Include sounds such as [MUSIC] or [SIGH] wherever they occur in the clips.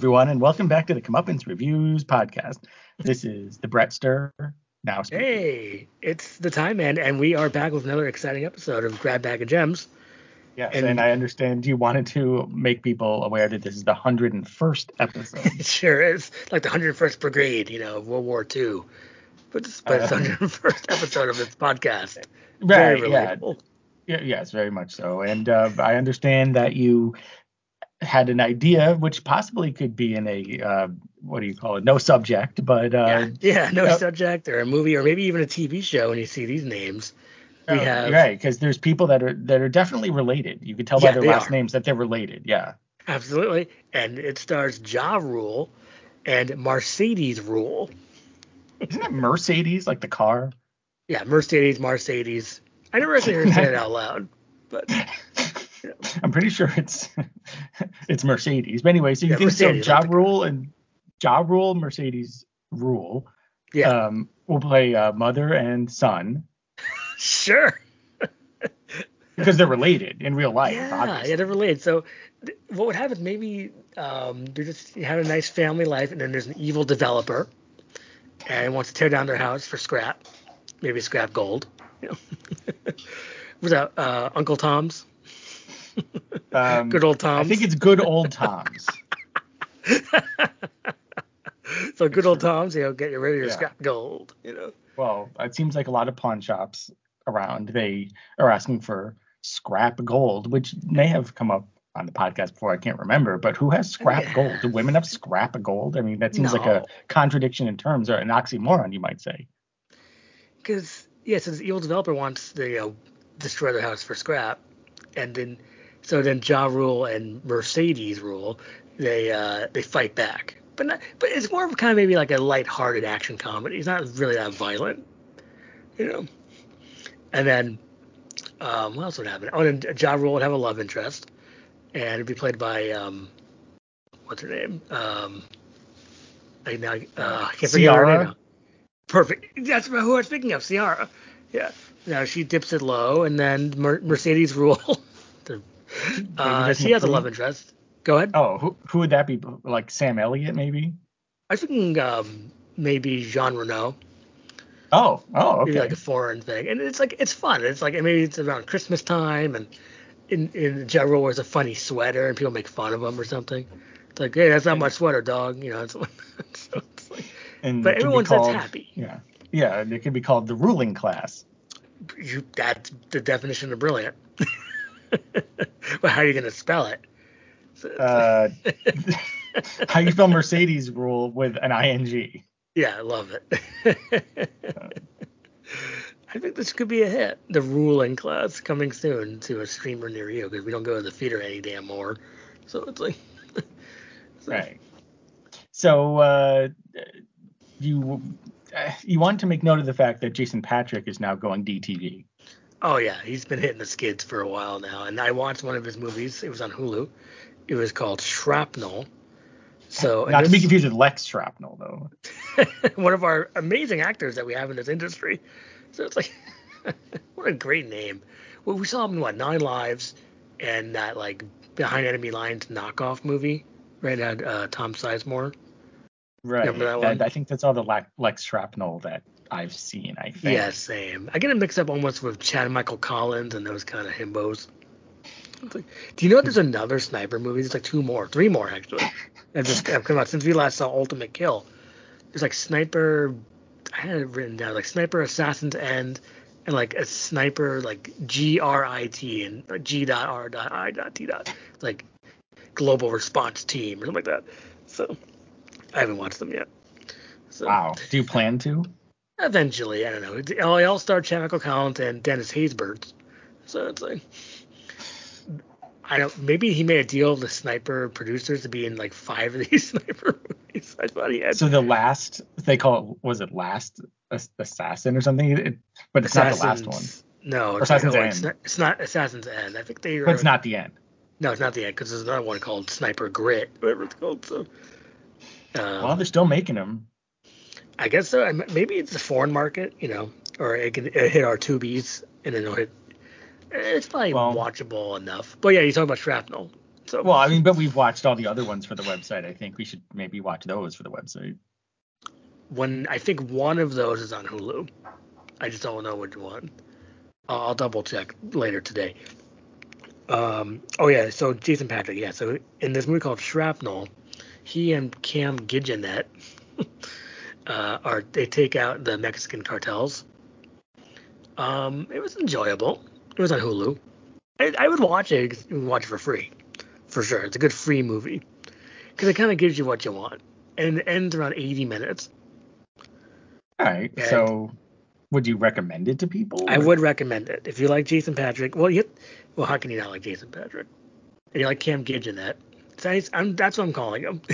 everyone, and welcome back to the Comeuppance Reviews podcast. This is the Brett Stir. Now, speaking. Hey, it's the time, man, and we are back with another exciting episode of Grab Bag of Gems. Yes, and, and I understand you wanted to make people aware that this is the 101st episode. it [LAUGHS] sure is, like the 101st Brigade, you know, of World War II. But it's, but it's the [LAUGHS] 101st episode of this podcast. Right, relatable. yeah. Yes, very much so. And uh, I understand that you had an idea, which possibly could be in a uh, what do you call it? No subject, but uh, yeah, [LAUGHS] yeah, no uh, subject, or a movie, or maybe even a TV show. When you see these names, we oh, have right because there's people that are that are definitely related. You can tell yeah, by their last are. names that they're related. Yeah, absolutely. And it stars Ja Rule and Mercedes Rule. Isn't it Mercedes like the car? Yeah, Mercedes, Mercedes. I never actually heard [LAUGHS] it out loud, but. [LAUGHS] I'm pretty sure it's [LAUGHS] it's Mercedes. But anyway, so you yeah, think so Ja Rule and job Rule, Mercedes Rule. Yeah. Um, will play uh, mother and son. [LAUGHS] sure. because they're related in real life. Yeah, obviously. yeah, they're related. So th- what would happen? Maybe um, they just have a nice family life, and then there's an evil developer, and wants to tear down their house for scrap, maybe scrap gold. You know. was that uh, Uncle Tom's? [LAUGHS] Um, good old Tom's. I think it's good old Tom's. [LAUGHS] so good old Tom's, you know, get you rid of your yeah. scrap gold, you know. Well, it seems like a lot of pawn shops around they are asking for scrap gold, which may have come up on the podcast before. I can't remember, but who has scrap yeah. [LAUGHS] gold? Do women have scrap gold? I mean, that seems no. like a contradiction in terms or an oxymoron, you might say. Because yes, yeah, so the evil developer wants to you know destroy their house for scrap, and then so then Ja Rule and Mercedes Rule, they uh, they fight back. But not, but it's more of kind of maybe like a light-hearted action comedy. It's not really that violent, you know. And then um, what else would happen? Oh, then Ja Rule would have a love interest, and it'd be played by um, what's her name? Um, I now uh, I can't forget her name. Perfect. That's who I was thinking of. Ciara. Yeah. Now she dips it low, and then Mer- Mercedes Rule [LAUGHS] uh, she has a love interest. Go ahead. Oh, who, who would that be? Like Sam Elliott, maybe? I was thinking um, maybe Jean Reno. Oh, oh, okay. Maybe like a foreign thing, and it's like it's fun. It's like maybe it's around Christmas time, and in in general wears a funny sweater, and people make fun of him or something. It's like, hey, that's not my sweater, dog. You know, it's, [LAUGHS] so it's like, and but everyone says happy. Yeah, yeah, it could be called the ruling class. You, that's the definition of brilliant. [LAUGHS] well, how are you going to spell it? Uh, how you spell [LAUGHS] Mercedes rule with an ing? Yeah, I love it. [LAUGHS] I think this could be a hit. The ruling class coming soon to a streamer near you because we don't go to the theater any damn more. So it's like. so. Right. So uh, you you want to make note of the fact that Jason Patric is now going DTV. Oh yeah, he's been hitting the skids for a while now, and I watched one of his movies. It was on Hulu. It was called Shrapnel. So not to be confused with Lex Shrapnel though. [LAUGHS] one of our amazing actors that we have in this industry. So it's like, [LAUGHS] what a great name. Well, we saw him in what Nine Lives, and that like Behind Enemy Lines knockoff movie, right? Had uh, Tom Sizemore. Right. That? I, I think that's all the Lex Shrapnel that I've seen. I think. Yeah, same. I get it mixed up almost with Chad Michael Collins and those kind of himbos. Like, do you know there's another sniper movie? There's like two more, three more actually. That just I've come out since we last saw Ultimate Kill. There's like Sniper. I had it written down like Sniper Assassin's End and like a Sniper like G R I T and uh, G dot R dot I dot T dot like Global Response Team or something like that. So I haven't watched them yet. So, wow. Do you plan to? Eventually, I don't know. It all star Chad Michael Collins and Dennis Haysbert. So it's like I don't. Maybe he made a deal with the sniper producers to be in like five of [LAUGHS] these sniper movies. I thought he had. So the last they call it was it last assassin or something? It, but it's Assassins, not the last one. No, it's, Assassin's no, End. It's not, it's not Assassin's End. I think they. But it's not the end. No, it's not the end because there's another one called Sniper Grit, whatever it's called. So. Um, well, they're still making them. I guess so. Maybe it's a foreign market, you know, or it can hit our tubies and then it'll hit. It's probably well, watchable enough. But yeah, you talk about shrapnel. So Well, I mean, but we've watched all the other ones for the website. I think we should maybe watch those for the website. when I think one of those is on Hulu. I just don't know which one. I'll, I'll double check later today. Um, oh yeah, so Jason Patric, yeah. So in this movie called Shrapnel, he and Cam Gigenet [LAUGHS] uh, are they take out the Mexican cartels. Um, it was enjoyable. It was on Hulu. I, I would watch it. would watch it for free, for sure. It's a good free movie because it kind of gives you what you want, and it ends around 80 minutes. All right. Yeah. So, would you recommend it to people? I or- would recommend it if you like Jason Patric. Well, you, well, how can you not like Jason Patric? And you like Cam Gigenet. So I, I'm, that's what I'm calling him. [LAUGHS]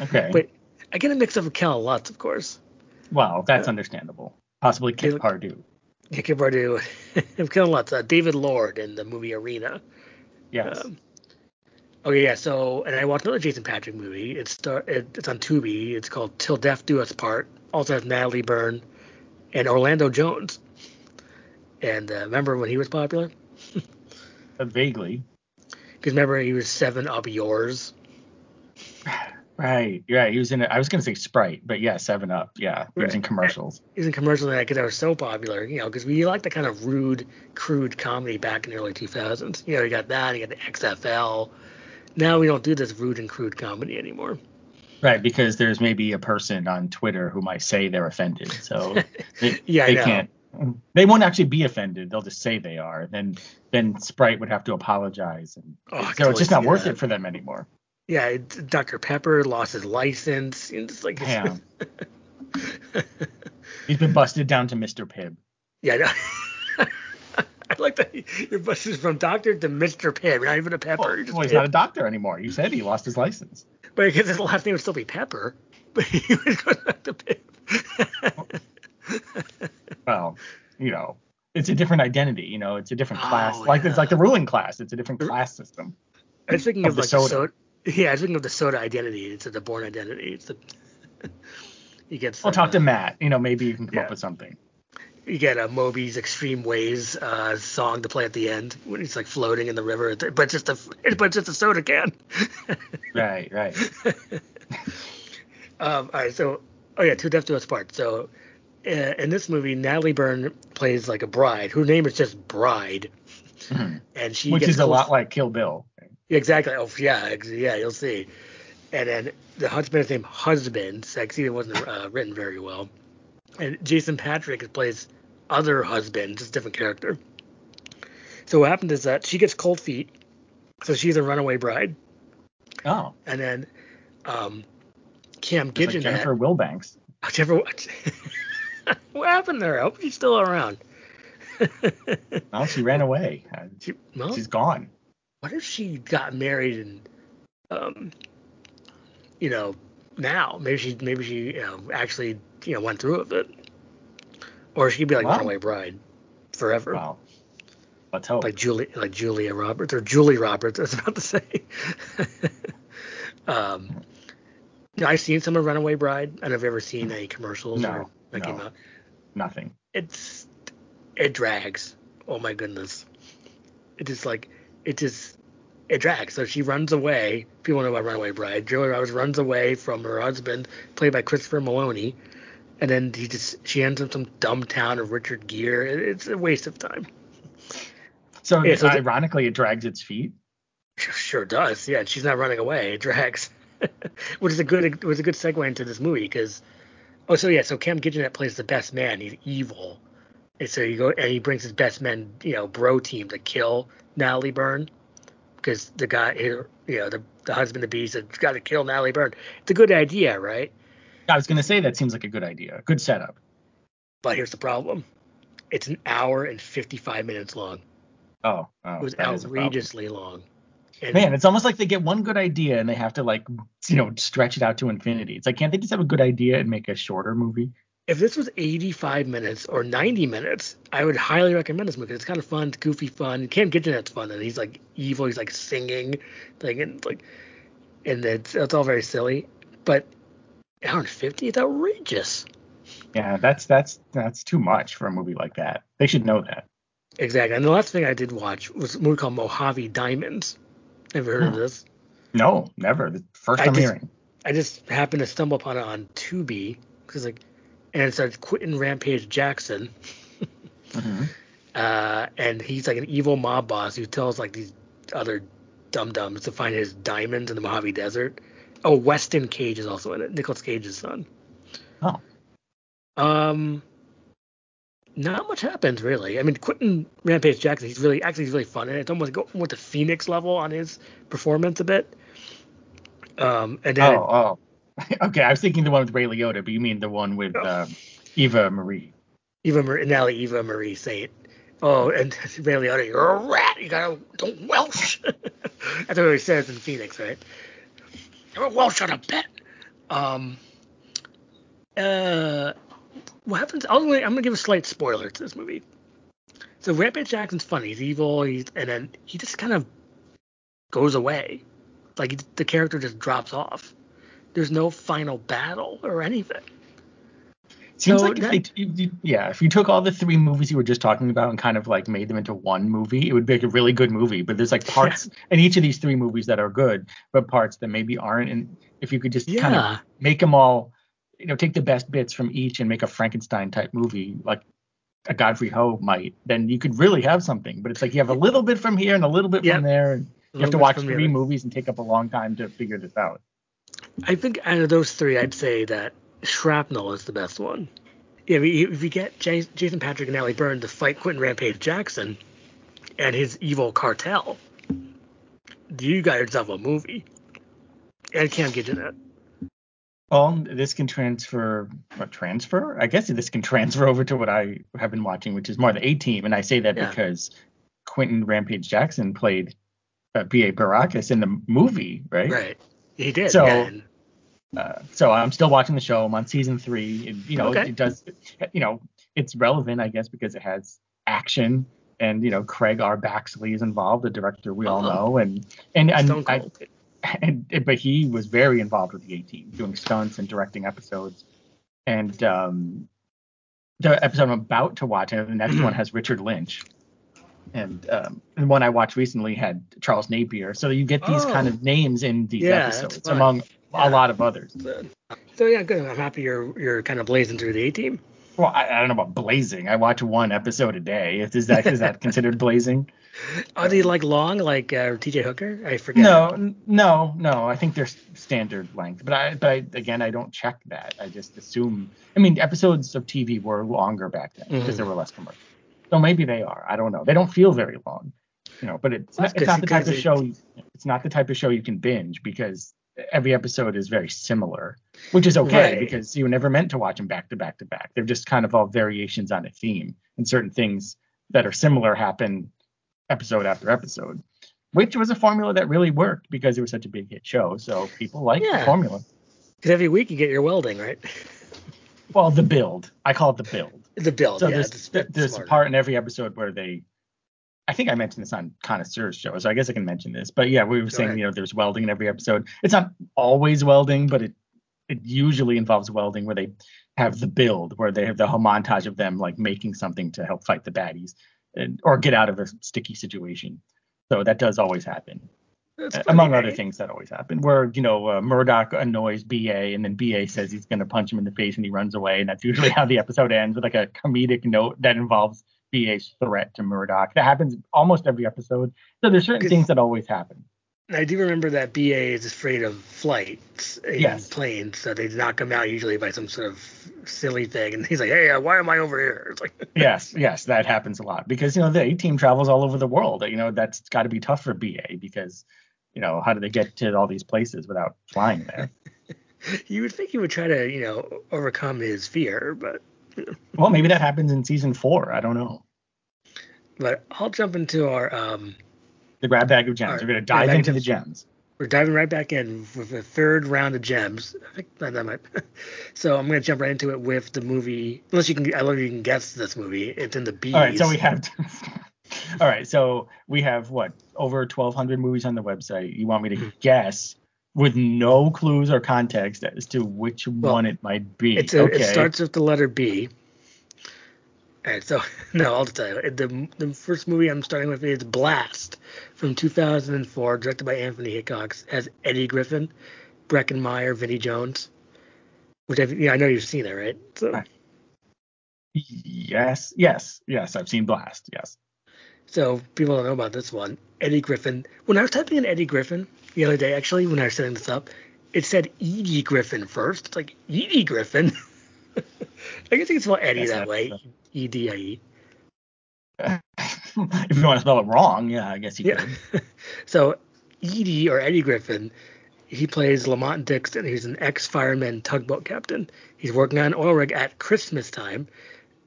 Okay. but I get a mix up with Cal Lutz, of course. well, that's understandable. Possibly Kit Look- Pardue. Nick Pardue, Cal Lutz, uh, David Lord in the movie Arena. Yes. Um, Okay, yeah. So, and I watched another Jason Patric movie. It's star, it, it's on Tubi. It's called Till Death Do Us Part. Also has Natalie Burn and Orlando Jones. And uh, remember when he was popular? [LAUGHS] Uh, vaguely. Because remember he was Seven Up Yours. Right. Yeah. He was in. I was gonna say Sprite, but yeah, Seven Up. Yeah. He was in commercials. He was in commercials because they were so popular. You know, because we liked the kind of rude, crude comedy back in the early 2000s. You know, you got that. You got the XFL. Now we don't do this rude and crude comedy anymore. Right. Because there's maybe a person on Twitter who might say they're offended. So [LAUGHS] they, Yeah, they know. can't. They won't actually be offended. They'll just say they are. Then then Sprite would have to apologize, and Oh, so it's just not worth that. it for them anymore. Yeah, it- Dr. Pepper lost his license. And it's like, Damn. [LAUGHS] He's been busted down to Mr. Pibb. yeah, I [LAUGHS] like that your bus is from doctor to Mr. Pibb. You're not even a Pepper. Well, well, he's Pibb. not a doctor anymore. You said he lost his license. But because his last name would still be Pepper. [LAUGHS] But he would go back to Pibb. Well, you know, it's a different identity. You know, it's a different oh, class. Oh, like it's like the ruling class. It's a different class system. I was thinking Of of, the like soda. soda. Yeah, I was thinking of the soda identity. It's the Bourne identity. It's the [LAUGHS] you get I'll talk to Matt. You know, maybe you can come Yeah. up with something. you get a Moby's Extreme Ways uh, song to play at the end when he's like floating in the river, but just a but just a soda can. [LAUGHS] Right, right. [LAUGHS] Um, all right, so oh yeah, Two Death Do Us Part. So uh, in this movie, Natalie Burn plays like a bride. Her name is just Bride, Mhm. and she Which is a lot like Kill Bill. Yeah, exactly. Oh yeah, yeah, you'll see. And then the husband is named Husband. Sexy. It wasn't uh, written very well. And Jason Patrick plays other husband, just a different character. So what happened is that she gets cold feet, so she's a runaway bride. Oh, And then um, Cam just like. Jennifer Wilbanks. [LAUGHS] Jennifer, one. [LAUGHS] what happened there? I hope she's still around. [LAUGHS] Well, she ran away. She, well, She's gone. What if she got married and, um, you know, now maybe she maybe she you know, actually you know went through with it, or she'd be like Wow. runaway bride forever, Well, let's hope. like Julie like Julia Roberts or Julie Roberts. [LAUGHS] I was about to say. [LAUGHS] um, you know, I've seen some of Runaway Bride. And I don't know if you've ever seen any commercials No, or that came no. out. Nothing. it's it drags. Oh my goodness. it is like it just it drags. So she runs away. People know about Runaway Bride. Julia Roberts runs away from her husband, played by Christopher Meloni, and then he just she ends up some dumb town of Richard Gere. It- It's a waste of time. So, Yeah, so ironically, it drags its feet. Sure does. Yeah, she's not running away. It drags. [LAUGHS] Which is a good was a good segue into this movie because oh so yeah so Cam Gigenet plays the best man. He's evil, and so you go and he brings his best men you know bro team to kill Natalie Burn because the guy you know the the husband to be said got to kill Natalie Burn. It's a good idea, right? I was going to say that seems like a good idea. Good setup. But here's the problem: it's an hour and 55 minutes long. Oh, oh It was that is a problem. outrageously long. And Man, it's almost like they get one good idea and they have to like, you know, stretch it out to infinity. It's like, can't they just have a good idea and make a shorter movie? If this was 85 minutes or 90 minutes, I would highly recommend this movie. It's kind of fun, it's goofy fun. Cam Gigenet's fun, and he's like evil. He's like singing, like and like, and it's it's all very silly. But hour and 50, it's outrageous. Yeah, that's that's that's too much for a movie like that. They should know that. Exactly. And the last thing I did watch was a movie called Mojave Diamonds. Ever heard of Hmm. this? No, never. The first I I'm just- hearing. I just happened to stumble upon it on Tubi because like, and it starts Quinton Rampage Jackson, Mhm. uh, and he's like an evil mob boss who tells like these other dum dums to find his diamonds in the Mojave Desert. Oh, Weston Cage is also in it. Nicolas Cage's son. Oh. Um, not much happens really. I mean, Quinton Rampage Jackson, he's really actually he's really fun, and it's almost go with the Phoenix level on his performance a bit. Um, and then Oh, oh. [LAUGHS] okay, I was thinking the one with Ray Liotta, but you mean the one with Oh. um, Eva Marie. Eva Mar- now Eva Marie say it. Oh, and [LAUGHS] Ray Liotta, you're a rat. You gotta don't Welsh. [LAUGHS] That's what he says in Phoenix, right? You're a Welsh on a bet. Um. Uh. What happens? I'll, I'm gonna give a slight spoiler to this movie. So Rampage Jackson's funny. He's evil. He's and then he just kind of goes away. Like he, the character just drops off. There's no final battle or anything. Seems So like if that- they, you- yeah, if you took all the three movies you were just talking about and kind of like made them into one movie, it would be like a really good movie. But there's like [LAUGHS] parts in each of these three movies that are good, but parts that maybe aren't. And if you could just kind of make them all, you know, take the best bits from each and make a Frankenstein type movie like a Godfrey Ho might, then you could really have something. But it's like you have a little bit from here and a little bit Yep. from there, and you have to watch three movies and take up a long time to figure this out. I think out of those three, I'd say that Shrapnel is the best one. Yeah, if you, if you get Jason Patric and Allie Byrne to fight Quinton Rampage Jackson and his evil cartel, you got yourself a movie. And Cam in it. Well, this can transfer. What transfer? I guess this can transfer over to what I have been watching, which is more the A Team, and I say that Yeah. because Quinton Rampage Jackson played uh, B.A. Baracus in the movie, right? Right. He did. So- yeah, and- Uh, so I'm still watching the show. I'm on season three. And, you know, Okay. it does. You know, it's relevant, I guess, because it has action, and you know, Craig R. Baxley is involved, the director we all Oh. know, and and and I, Cold. and but he was very involved with the A Team, doing stunts and directing episodes. And um, the episode I'm about to watch, and the next one has Richard Lynch, and um, the one I watched recently had Charles Napier. So you get these Oh. kind of names in these Yeah, episodes, among Yeah. a lot of others. So yeah, good. I'm happy you're you're kind of blazing through the A team. Well, I, I don't know about blazing. I watch one episode a day. Is that is that [LAUGHS] considered blazing? Are they like long, like uh, T.J. Hooker? I forget. No, no, no. I think they're standard length, but I, but I, again, I don't check that. I just assume. I mean, episodes of TV were longer back then because Mhm. there were less commercials. So maybe they are. I don't know. They don't feel very long, you know. But it's not, it's not the type of show. It's not the type of show you can binge because every episode is very similar, which is okay Right. because you were never meant to watch them back to back to back. They're just kind of all variations on a theme, and certain things that are similar happen episode after episode, which was a formula that really worked because it was such a big hit show. So people like the formula. Because every week you get your welding, right? Well, the build. I call it the build. The build. So yeah, there's, there's a part in every episode where they. I think I mentioned this on Connoisseur's show, so I guess I can mention this. But yeah, we were saying, ahead. you know, there's welding in every episode. It's not always welding, but it it usually involves welding where they have the build, where they have the whole montage of them like making something to help fight the baddies and, or get out of a sticky situation. So that does always happen. Among other things that always happen, where you know uh, Murdock annoys BA, and then BA says he's going to punch him in the face, and he runs away, and that's usually how the episode ends with like a comedic note that involves BA's threat to Murdock. That happens almost every episode. So there's certain things that always happen. I do remember that BA is afraid of flights and Yes. planes, so they knock him out usually by some sort of silly thing, and he's like, "Hey, uh, why am I over here?" It's like, [LAUGHS] yes, yes, that happens a lot because you know the A team travels all over the world. You know that's got to be tough for BA because you know how do they get to all these places without flying there? [LAUGHS] you would think he would try to, you know, overcome his fear, but well, maybe that happens in season four. I don't know. but I'll jump into our um, The grab bag of gems. Right, We're gonna dive into the gems. we're diving right back in with the third round of gems. I think that, that might. [LAUGHS] so I'm gonna jump right into it with the movie. Unless you can, I love you can guess this movie. It's in the bees. All right, so we have. [LAUGHS] all right, so we have what over 1,200 movies on the website. You want me Mm-hmm. to guess with no clues or context as to which Well, one it might be? It's a, okay. It starts with the letter B. All right, so [LAUGHS] no, I'll just tell you. The the first movie I'm starting with is Blast from 2004, directed by Anthony Hickox, as Eddie Griffin, Breckin Meyer, Vinnie Jones. Which I've, yeah, I know you've seen it, right? So, Yes, yes, yes. I've seen Blast. Yes. So people don't know about this one. Eddie Griffin. When I was typing in Eddie Griffin the other day, actually, when I was setting this up, it said Edie Griffin first. It's like Edie Griffin. [LAUGHS] I guess you can spell Eddie that way. E D I E. [LAUGHS] if you want to spell it wrong, yeah, I guess you Yeah. could. [LAUGHS] so Edie or Eddie Griffin, he plays Lamont Dixon. He's an ex-fireman tugboat captain. He's working on an oil rig at Christmas time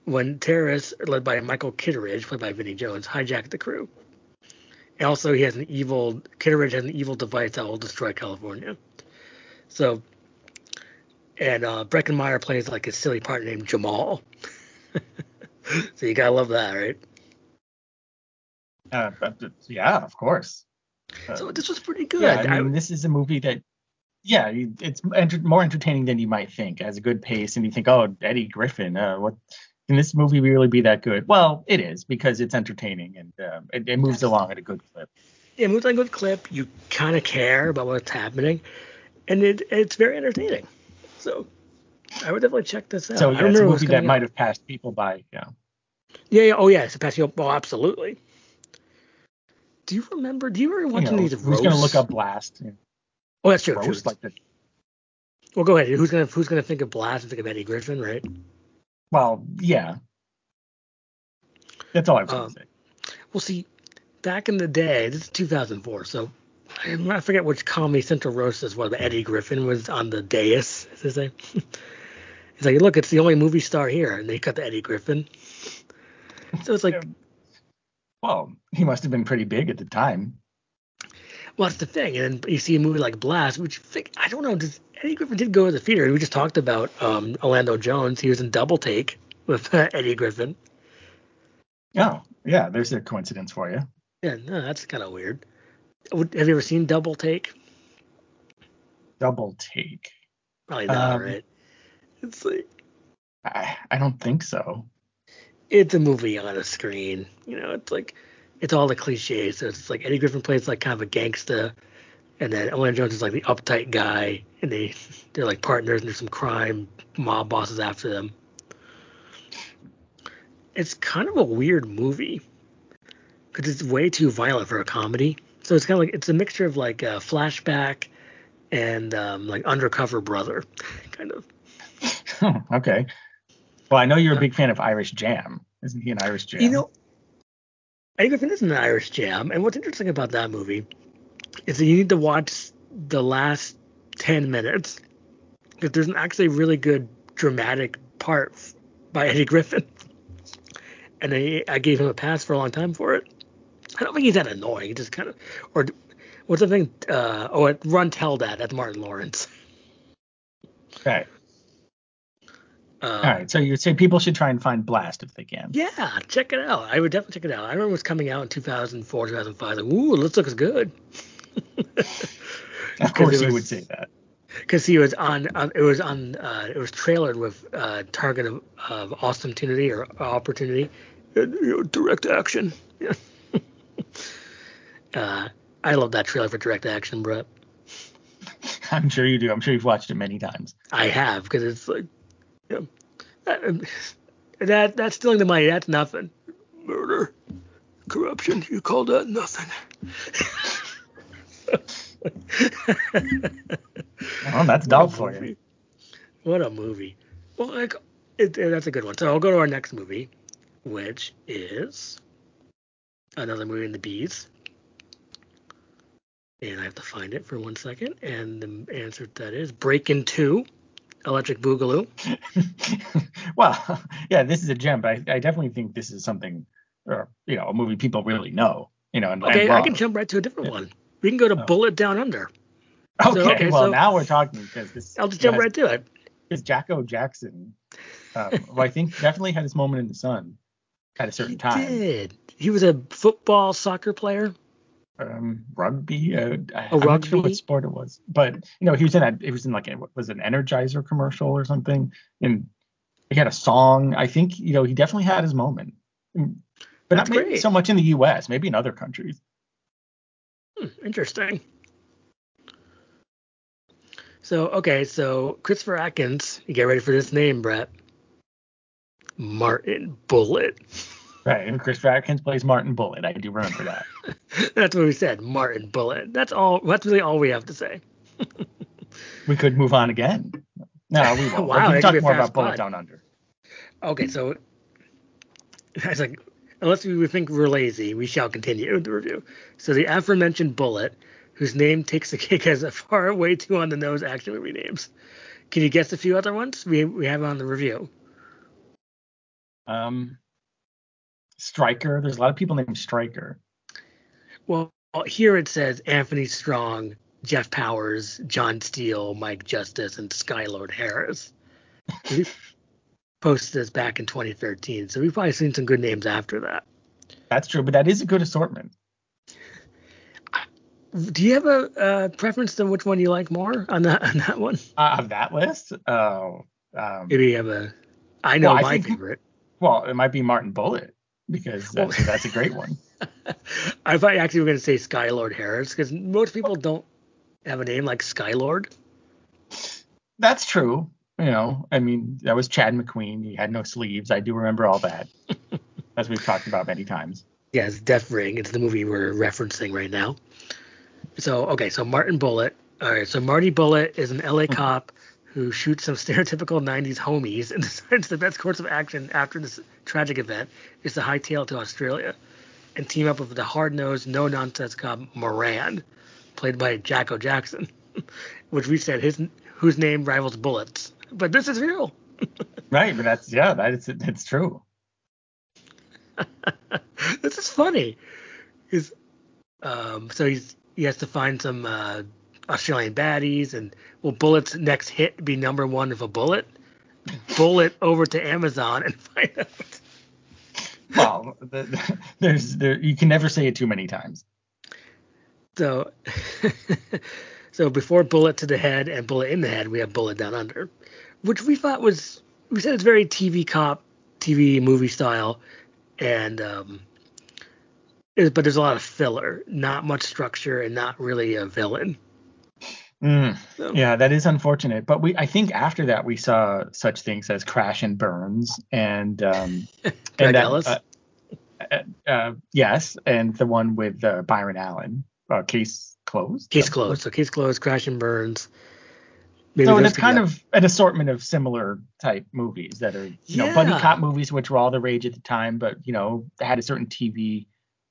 when terrorists, led by Michael Kitteridge, played by Vinnie Jones, hijack the crew. And also, he has an evil Kitteridge has an evil device that will destroy California. So, and uh, Breckin Meyer plays like a silly partner named Jamal. [LAUGHS] so you gotta love that, right? Uh, yeah, of course. Uh, So this was pretty good. yeah, I I- mean, this is a movie that, yeah, it's enter- more entertaining than you might think. It has a good pace, and you think, oh, Eddie Griffin, uh, what can this movie really be that good? Well, it is because it's entertaining and um, it, it moves along at a good clip. Yeah, it moves like a good clip. You kind of care about what's happening, and it it's very entertaining. So I would definitely check this out. So yeah, it's a movie that might have passed people by. Yeah. Yeah, yeah. Oh yeah, it's a pass. Oh, absolutely. Do you remember? Do you remember watch You know, these who's roasts? gonna look up Blast? Yeah. Oh, that's true. true. Roast like the Well, go ahead. Who's gonna Who's gonna think of Blast and think of Eddie Griffin, right? Well, yeah. That's all I was Um, say. Well, see, back in the day, this is 2004, so I forget which Comedy Central roast this was, but Eddie Griffin was on the dais, as they say. [LAUGHS] He's like, look, it's the only movie star here, and they cut the Eddie Griffin. So it's like. Well, he must have been pretty big at the time. Well, that's the thing. And then you see a movie like Blast, which I don't know, does Eddie Griffin did go to the theater. We just talked about um, Orlando Jones. He was in Double Take with uh, [LAUGHS] Eddie Griffin. Oh, yeah. There's a coincidence for you. Yeah, no, that's kind of weird. Have you ever seen Double Take? Double take. Probably not, Um, right? It's like I, I don't think so. it's a movie on a screen. You know, it's like it's all the cliches. So it's like Eddie Griffin plays like kind of a gangster, and then Orlando Jones is like the uptight guy, and they [LAUGHS] they're like partners, and there's some crime mob bosses after them. It's kind of a weird movie because it's way too violent for a comedy. So it's kind of like it's a mixture of like a flashback and um, like undercover brother, [LAUGHS] kind of. [LAUGHS] okay. Well, I know you're a big fan of Irish Jam. Isn't he an Irish Jam? You know, Eddie Griffin is an Irish jam, and what's interesting about that movie is that you need to watch the last ten minutes because there's an actually really good dramatic part by Eddie Griffin, and I, I gave him a pass for a long time for it. I don't think he's that annoying. He just kind of, or what's the thing? Uh, oh, Run Tell That. That's Martin Lawrence. okay. Uh, All right. So you say people should try and find Blast if they can. Yeah, check it out. I would definitely check it out. I remember it was coming out in 2004, 2005. Like, ooh, this looks good. [LAUGHS] Of [LAUGHS] course you was- would say that. Because he was on, on, it was on, uh, it was trailered with uh, target of, of opportunity or opportunity, and, you know, direct action. [LAUGHS] Uh, I love that trailer for direct action, Brett. I'm sure you do. I'm sure you've watched it many times. I have because it's like, know, that, that that's stealing the money. That's nothing. Murder, corruption. You call that nothing? [LAUGHS] Well, that's dull for you. What a movie. Well, like, it, it- that's a good one. So I'll go to our next movie, which is another movie in the bees. And I have to find it for one second. And the answer to that is Breakin' 2, Electric Boogaloo. [LAUGHS] well, yeah, this is a gem, but I, I definitely think this is something, or you know, a movie people really know. You know, and, Okay, and I can jump right to a different one. We can go to Oh. Bullet Down Under. [LAUGHS] Okay, so- okay, well so- now we're talking because this. I'll just jump has- right to it. Because Jacko Jackson, um, who I think definitely had his moment in the sun at a certain He time. did. He was a football soccer player. Um, rugby. Uh, I- A I'm not sure what sport it was, but you know, he was in a. He was in like a, was an Energizer commercial or something. And He had a song. I think you know he definitely had his moment, but That's not maybe great. so much in the U.S. Maybe in other countries. Hmm, interesting. So okay, so Christopher Atkins, you get ready for this name, Brett. Martin Bullet. Right. And Chris Atkins plays Martin Bullet. I do remember that. [LAUGHS] That's what we said, Martin Bullet. That's all. That's really all we have to say. [LAUGHS] we could move on again. No, we won't. [LAUGHS] Wow, we can talk more fast about Bullet pod. Down Under. Okay, so it's like unless we think we're lazy, we shall continue the review. So the aforementioned Bullet, whose name takes the cake as a far way too on the nose action movie names. Can you guess a few other ones we we have on the review? Um, Striker. There's a lot of people named Striker. Well, here it says Anthony Strong, Jeff Powers, John Steele, Mike Justice, and Skylord Harris. We [LAUGHS] posted this back in 2013, so we've probably seen some good names after that. That's true, but that is a good assortment. Do you have a uh, preference to which one you like more on that on that one? Uh, of that list, oh, um, Maybe you have a. I know Well, I my think- favorite. well, it might be Martin Bullet because that's, Well- that's a great one. [LAUGHS] I thought you actually were going to say Skylord Harris because most people oh. don't have a name like Skylord. That's true. You know, I mean, that was Chad McQueen. He had no sleeves. I do remember all that, [LAUGHS] as we've talked about many times. Yes, Death Ring. It's the movie we're referencing right now. So okay, so Martin Bullet. All right, so Marty Bullet is an LA hmm. cop who shoots some [LAUGHS] stereotypical 90s homies and [LAUGHS] decides the best course of action after this tragic event is to hightail to Australia and team up with the hard-nosed, no-nonsense cop Moran, played by Jacko Jackson, [LAUGHS] which we said his whose name rivals Bullets. But this is real. Right, but that's yeah, that is it's true. this is funny. Is um, so he's he has to find some uh, Australian baddies, and will Bullet's next hit be number one of a bullet? Bullet over to Amazon and [LAUGHS] find out. Well, the, the- there's there you can never say it too many times. So, [LAUGHS] so before Bullet to the head and Bullet in the head, we have Bullet Down Under, which we thought was we said it's very TV cop, TV movie style, and um, but there's a lot of filler, not much structure, and not really a villain. Mm, So, yeah, that is unfortunate. But we I think after that we saw such things as Crash and Burns and um [LAUGHS] and that, Ellis. uh, uh, uh, yes, and the one with uh, Byron Allen. Uh, case closed. Case So- closed. So case closed. Crash and Burns. Maybe So it's kind of an assortment of similar type movies that are, you know, buddy cop movies, which were all the rage at the time, but you know, had a certain TV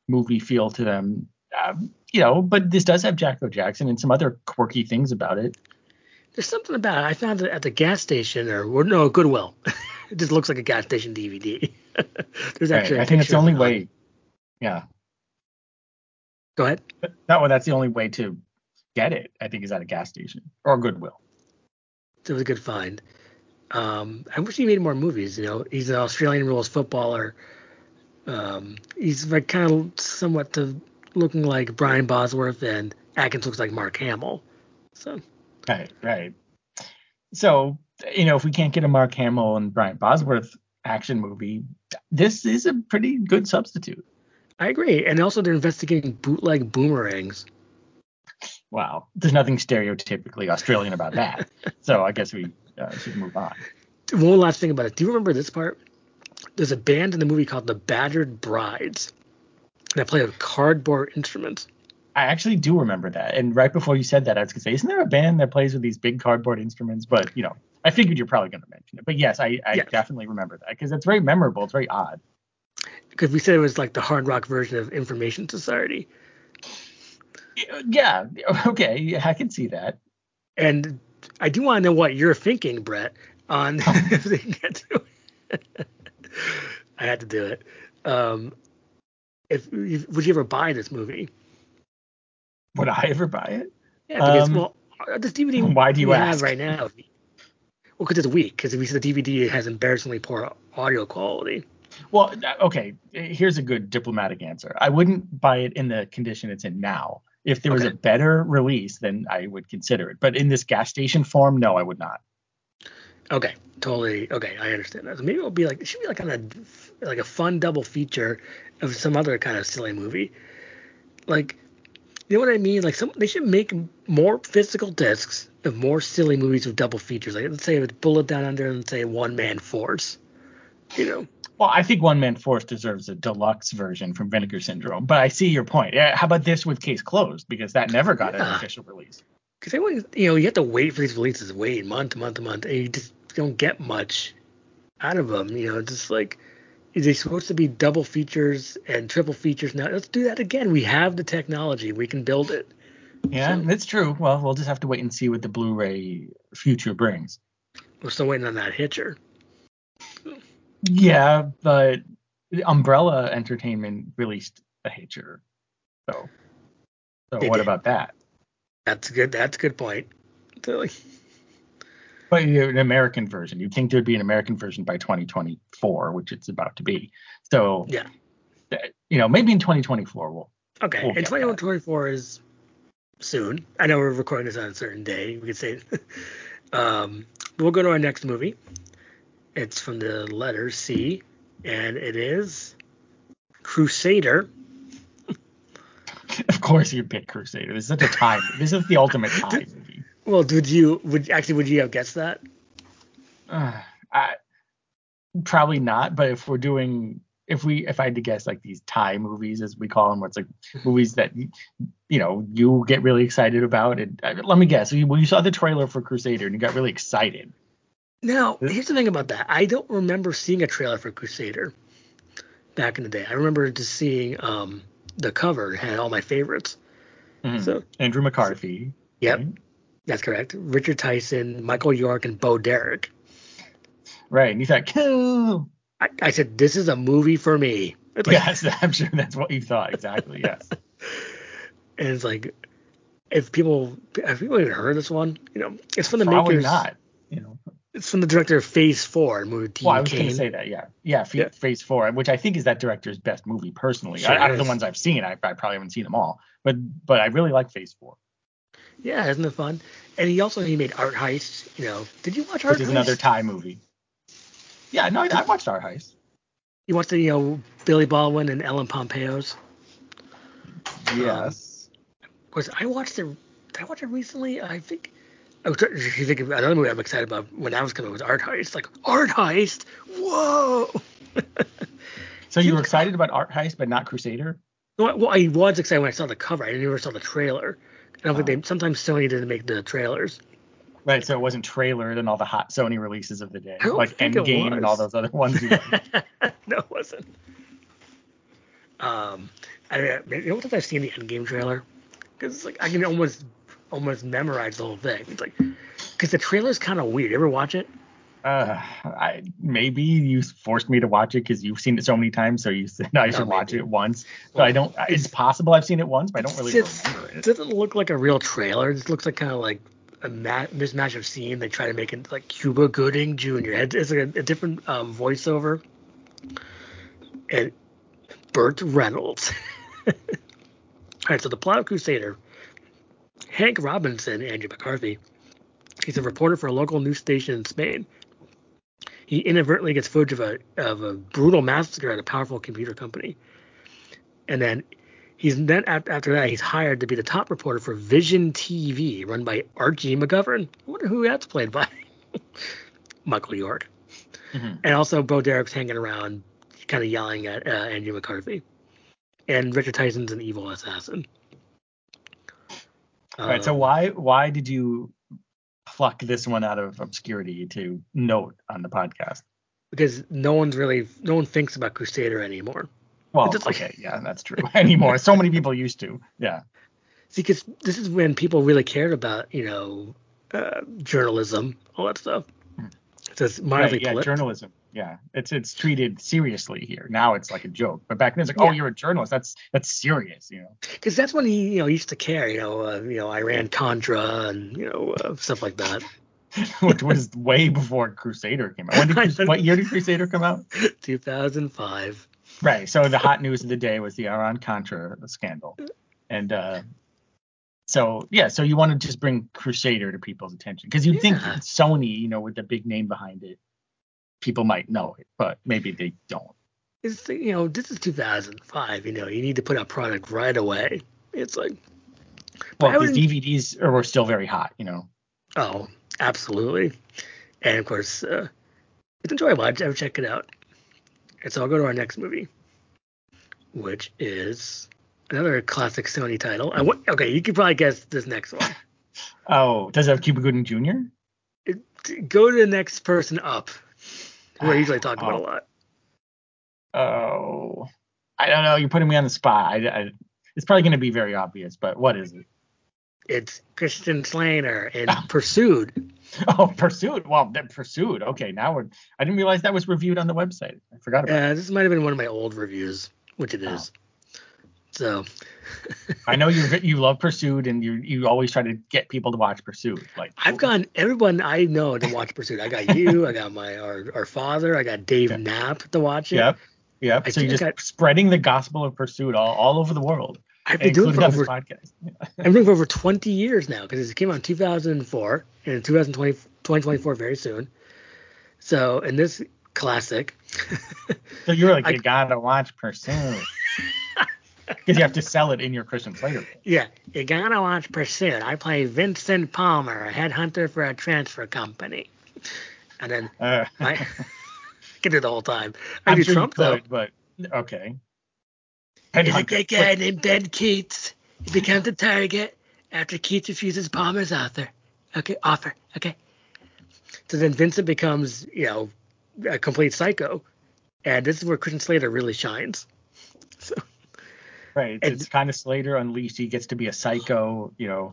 movie feel to them. Um, you know, but this does have Jacko Jackson and some other quirky things about it. There's something about it. I found it at the gas station or, or no Goodwill. [LAUGHS] it just looks like a gas station DVD. [LAUGHS] There's Right. actually. a I think it's the only way. Yeah, Go ahead. that well, that's the only way to get it. I think is at a gas station or Goodwill. It was a good find. Um, I wish he made more movies. You know, he's an Australian rules footballer. Um, he's like kind of somewhat to looking like Brian Bosworth, and Atkins looks like Mark Hamill. So Right, right. So, you know, if we can't get a Mark Hamill and Brian Bosworth action movie, this is a pretty good substitute. I agree. And also, they're investigating bootleg boomerangs. Wow, there's nothing stereotypically Australian about that. [LAUGHS] so I guess we uh, should move on. One last thing about it. Do you remember this part? There's a band in the movie called the Battered Brides that play with cardboard instruments. I actually do remember that. And right before you said that, I was gonna say, isn't there a band that plays with these big cardboard instruments? But you know, I figured you're probably gonna mention it. But yes, I, I Yes. definitely remember that because it's very memorable. It's very odd. Because we said it was like the hard rock version of Information Society. Yeah, [LAUGHS] okay, yeah, I can see that. And I do want to know what you're thinking, Brett, on [LAUGHS] [LAUGHS] if they get to it. I had to do it. Um, if, if would you ever buy this movie? Would I ever buy it? Yeah, because Um, well, uh, this DVD [LAUGHS] why do you have right now. Well, because it's weak. Because if we said the DVD it has embarrassingly poor audio quality. Well, uh, okay. Here's a good diplomatic answer. I wouldn't buy it in the condition it's in now. If there was a better release, then I would consider it. But in this gas station form, no, I would not. Okay, totally. Okay, I understand that. So maybe it'll be like it should be like kind of like a fun double feature of some other kind of silly movie. Like, you know what I mean? Like some they should make more physical discs of more silly movies with double features. Like let's say it's Bullet Down Under and say One Man Force. You know. Well, I think One Man Force deserves a deluxe version from Vinegar Syndrome, but I see your point. Yeah, How about this with Case Closed because that never got an official release. Because everyone, you know, you have to wait for these releases, wait month to month to month, and you just don't get much out of them. You know, just like is they supposed to be double features and triple features now? Let's do that again. We have the technology, we can build it. Yeah, So- that's true. Well, we'll just have to wait and see what the Blu-ray future brings. We're still waiting on that hitcher. Yeah, but Umbrella Entertainment released a Hitcher. So, so They what did. about that? That's good. That's a good point. But you an American version. You'd think there'd be an American version by 2024, which it's about to be. So, Yeah. you know, maybe in 2024 we'll. Okay, We'll and get 2124 is soon. I know we're recording this on a certain day. We could say, [LAUGHS] um, we'll go to our next movie. It's from the letter C, and it is Crusader. [LAUGHS] Of course, you'd pick Crusader. This is such a time. this is the ultimate [LAUGHS] time. Well, would you would actually would you have guessed that? Uh, [SIGHS] I, probably not. But if we're doing, if we, if I had to guess, like these Ty movies, as we call them, where it's like movies that you know you get really excited about. And uh, let me guess, you, well, you saw the trailer for Crusader and you got really excited. Now, here's the thing about that. I don't remember seeing a trailer for Crusader back in the day. I remember just seeing um, the cover it had all my favorites. Mhm. So Andrew McCarthy. Yep. right? That's correct. Richard Tyson, Michael York, and Bo Derek. Right. And you thought, cool. I, I said, this is a movie for me. Like, yes, [LAUGHS] I'm sure that's what you thought. Exactly. Yes. [LAUGHS] And it's like, if people have people even heard of this one? You know, it's from the Probably makers. not. You know. It's from the director of Phase Four, movie Dean Well, I was going to say that. Yeah. Yeah. F- Yeah. Phase Four, which I think is that director's best movie personally. Sure out of the ones I've seen, I, I probably haven't seen them all, but but I really like Phase Four, Yeah, isn't it fun? And he also he made Art Heist. You know, did you watch Art Heist? which is another Ty movie. Yeah. No, I, I watched Art Heist. You watched the you know Billy Baldwin and Ellen Pompeo's? Yes. Um, was I watched it? Did I watch it recently? I think. I was trying to think of another movie I'm excited about when that was coming was Art Heist. Like Art Heist, whoa! [LAUGHS] so you were excited about Art Heist, but not Crusader? well, I was excited when I saw the cover. I never saw the trailer. I don't think Oh. they sometimes Sony didn't make the trailers. Right. So it wasn't trailer than all the hot Sony releases of the day, like think Endgame and all those other ones. You [LAUGHS] no, it wasn't. Um, I mean, you know what? I've seen the Endgame trailer because it's like I can almost almost memorize the whole thing. It's like because the trailer's kind of weird. You ever watch it? Uh, I maybe you forced me to watch it because you've seen it so many times, so you said [LAUGHS] I should watch it once. So Well, I don't. It's possible I've seen it once, but I don't really remember It it. doesn't look like a real trailer. It just looks like kind of like a ma- mismatch of scene. They try to make it like Cuba Gooding Jr. It's it's like a, a different um, voiceover. And Burt Reynolds. [LAUGHS] All right, so the plot of Crusader. Hank Robinson, Andrew McCarthy, he's a reporter for a local news station in Spain. He inadvertently gets footage of a of a brutal massacre at a powerful computer company, and then He's then after that he's hired to be the top reporter for Vision TV, run by Archie McGovern. I wonder who that's played by. [LAUGHS] Michael York, Mhm. and also Bo Derek's hanging around, kind of yelling at uh, Andrew McCarthy, and Richard Tyson's an evil assassin. All right. So Um, why why did you pluck this one out of obscurity to note on the podcast? Because no one's really no one thinks about Crusader anymore. Well, It's like- okay, yeah, that's true. [LAUGHS] Anymore, so many people used to. Yeah. See, because this is when people really cared about you know uh, journalism, all that stuff. Hmm. So it's mildly Right, yeah, polit- journalism. Yeah, it's it's treated seriously here. Now it's like a joke, but back then it's like, oh, you're a journalist. That's that's serious, you know. because that's when he you know used to care you know uh, you know Iran Contra and you know uh, stuff like that. [LAUGHS] Which was way before Crusader came out. When did [LAUGHS] I Crus- know. what year did Crusader come out? 2005. Right. So the hot news of the day was the Iran Contra scandal, and uh, So yeah, so you want to just bring Crusader to people's attention because you'd think Sony, you know, with the big name behind it, people might know it, but maybe they don't. It's you know this is 2005. You know you need to put out product right away. It's like Well, because DVDs are, were still very hot, you know. oh absolutely, and of course uh, it's enjoyable. I'd, I would check it out. And so I'll go to our next movie, which is another classic Sony title. I, wa- okay, you can probably guess this next one. [LAUGHS] Oh, does it have Cuba Gooding Jr.? It- go to the next person up, I usually [SIGHS] talk about a Oh. lot. Oh, I don't know. You're putting me on the spot. I, I, it's probably going to be very obvious, but what is it? It's Christian Slater and [LAUGHS] Pursued. Oh, Pursued. Well, Pursuit. Okay, now we're. I didn't realize that was reviewed on the website. I forgot about. Uh, this might have been one of my old reviews, which it is. So. I know you you love Pursuit, and you you always try to get people to watch Pursuit. Like I've gotten everyone I know to watch Pursuit. I got you, I got my our, our father, I got Dave Yeah. Knapp to watch it. Yep. Yep. I so you're just got- spreading the gospel of Pursuit all, all over the world, I've been doing it for over podcast. [LAUGHS] I've been for over 20 years now because it came out in 2004 and in 2020 2024 very soon. So in this classic, So you're like, [LAUGHS] I- you gotta watch Pursuit. Because you have to sell it in your Christian Slater. yeah, you gotta watch Pursuit. I play Vincent Palmer, a headhunter for a transfer company, and then Uh, I [LAUGHS] can do the whole time. I I'm do sure Trump you though. but okay. There's a Headhunter. great guy named Ben Keats. He becomes a target after Keats refuses Palmer's offer. Okay, offer. Okay. So then Vincent becomes, you know, a complete psycho, and this is where Christian Slater really shines. Right. It's, And- it's kind of Slater unleashed. He gets to be a psycho. You know,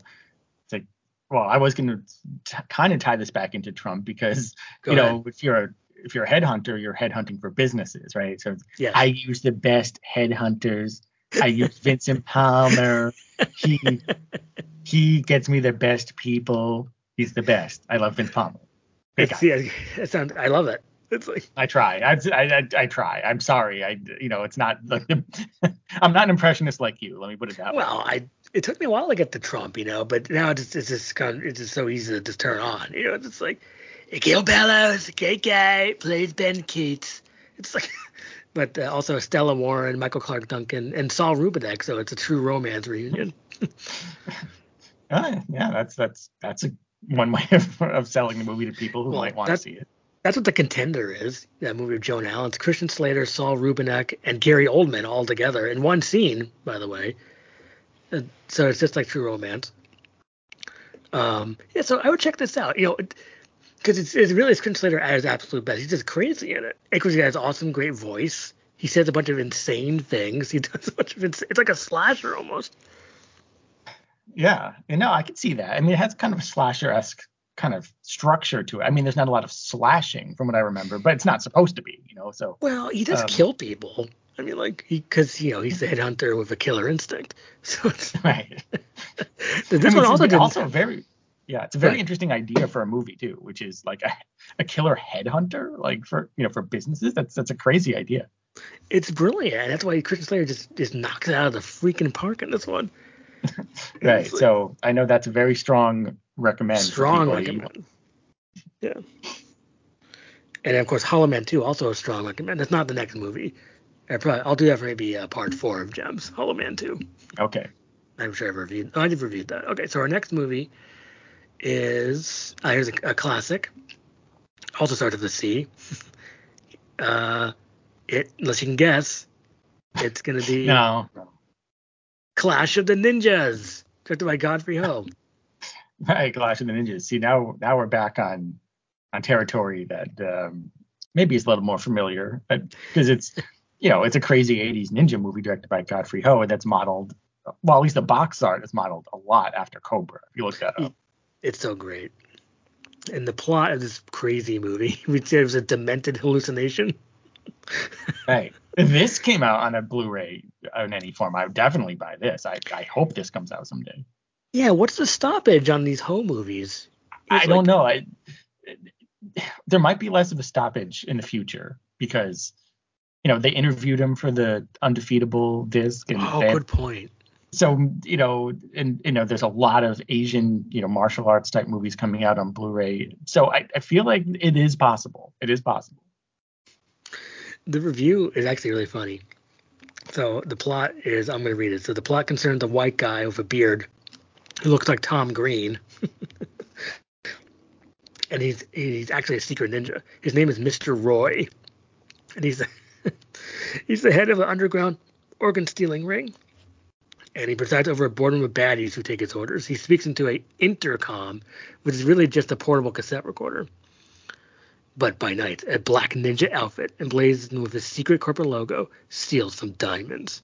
it's like, well, I was going to kind of tie this back into Trump because you ahead. know if you're a if you're a headhunter, you're headhunting for businesses, right? So yeah, I use the best headhunters. I use Vincent Palmer. He he gets me the best people. He's the best. I love Vince Palmer. It's, yeah, it sounds. I love it. It's like I try. I, I, I, I try. I'm sorry. I you know it's not like [LAUGHS] I'm not an impressionist like you. Let me put it that way. well, I. It took me a while to get to Trump, you know, but now it's just, it's just kind of, it's just so easy to just turn on, you know. It's just like Gil Bellows, great guy, plays Ben Keats. It's like, [LAUGHS] but uh, also Stella Warren, Michael Clarke Duncan, and Saul Rubinek. So it's a true romance reunion. [LAUGHS] Uh, yeah, that's that's that's a one way of, of selling the movie to people who Well, might want to see it. That's what the contender is. That movie of Joan Allen. It's Christian Slater, Saul Rubinek, and Gary Oldman all together in one scene, by the way. Uh, so it's just like true romance. Um, yeah, so I would check this out. You know, because it's, it's really it's Christian Slater at his absolute best. He's just crazy in it. Because he has awesome, great voice. He says a bunch of insane things. [LAUGHS] He does a bunch of it's like a slasher almost. Yeah, and no, I can see that. I mean, it has kind of a slasher esque kind of structure to it. I mean, there's not a lot of slashing from what I remember, but it's not supposed to be, you know. So Well, he does Um, kill people. I mean, like he because you know he's the headhunter with a killer instinct. [LAUGHS] So it's, [LAUGHS] right. [LAUGHS] this I mean, one also didn't. also very yeah, it's a very Right. interesting idea for a movie too, which is like a, a killer headhunter, like for you know for businesses. That's that's a crazy idea. It's brilliant, that's why Christian Slater just just knocks it out of the freaking park in this one. [LAUGHS] Right. Like- So I know that's a very strong recommend. strong people, you know. recommend. Yeah. And of course, Hollow Man 2 also a strong recommend. That's not the next movie. I probably I'll do that for maybe uh, part four of Gems. Hollow Man 2. Okay. I'm sure I've reviewed. Oh, I did reviewed that. Okay, so our next movie is uh, here's a, a classic. Also starts with a C. [LAUGHS] Uh, it unless you can guess, it's gonna be No. Clash of the Ninjas, directed by Godfrey Ho. [LAUGHS] Right, Clash of the Ninjas. See now now we're back on on territory that um, maybe is a little more familiar because it's you know it's a crazy 80s ninja movie directed by Godfrey Ho and that's modeled well at least the box art is modeled a lot after Cobra if you look that up. It's so great. And the plot of this crazy movie, we said it was a demented hallucination. Hey, if this came out on a Blu-ray in any form, I would definitely buy this. I I hope this comes out someday. Yeah, what's the stoppage on these home movies? I It's don't know. I there might be less of a stoppage in the future because you know they interviewed him for the undefeatable disc and Oh, good point. so you know, and you know, there's a lot of Asian, you know, martial arts type movies coming out on Blu-ray. So I, I feel like it is possible. It is possible. The review is actually really funny. So the plot is I'm going to read it. So the plot concerns a white guy with a beard who looks like Tom Green. [LAUGHS] and he's he's actually a secret ninja. His name is Mr. Roy. And he's [LAUGHS] he's the head of an underground organ stealing ring. And he presides over a boardroom of baddies who take his orders. He speaks into a intercom, which is really just a portable cassette recorder. But by night, a black ninja outfit, emblazoned with his secret corporate logo, steals some diamonds.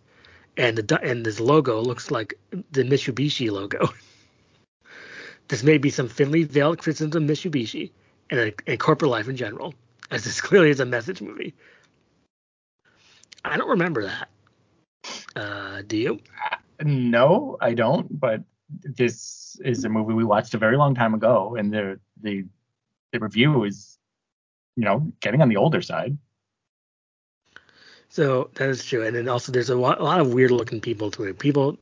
And the and this logo looks like the Mitsubishi logo. [LAUGHS] this may be some thinly veiled criticism of Mitsubishi and, and corporate life in general, as this [LAUGHS] clearly is a message movie. I don't remember that. Uh, do you? No, I don't. But this is a movie we watched a very long time ago, and the the the review is, you know, getting on the older side. So that is true, and then also there's a lot, a lot of weird looking people to it. People,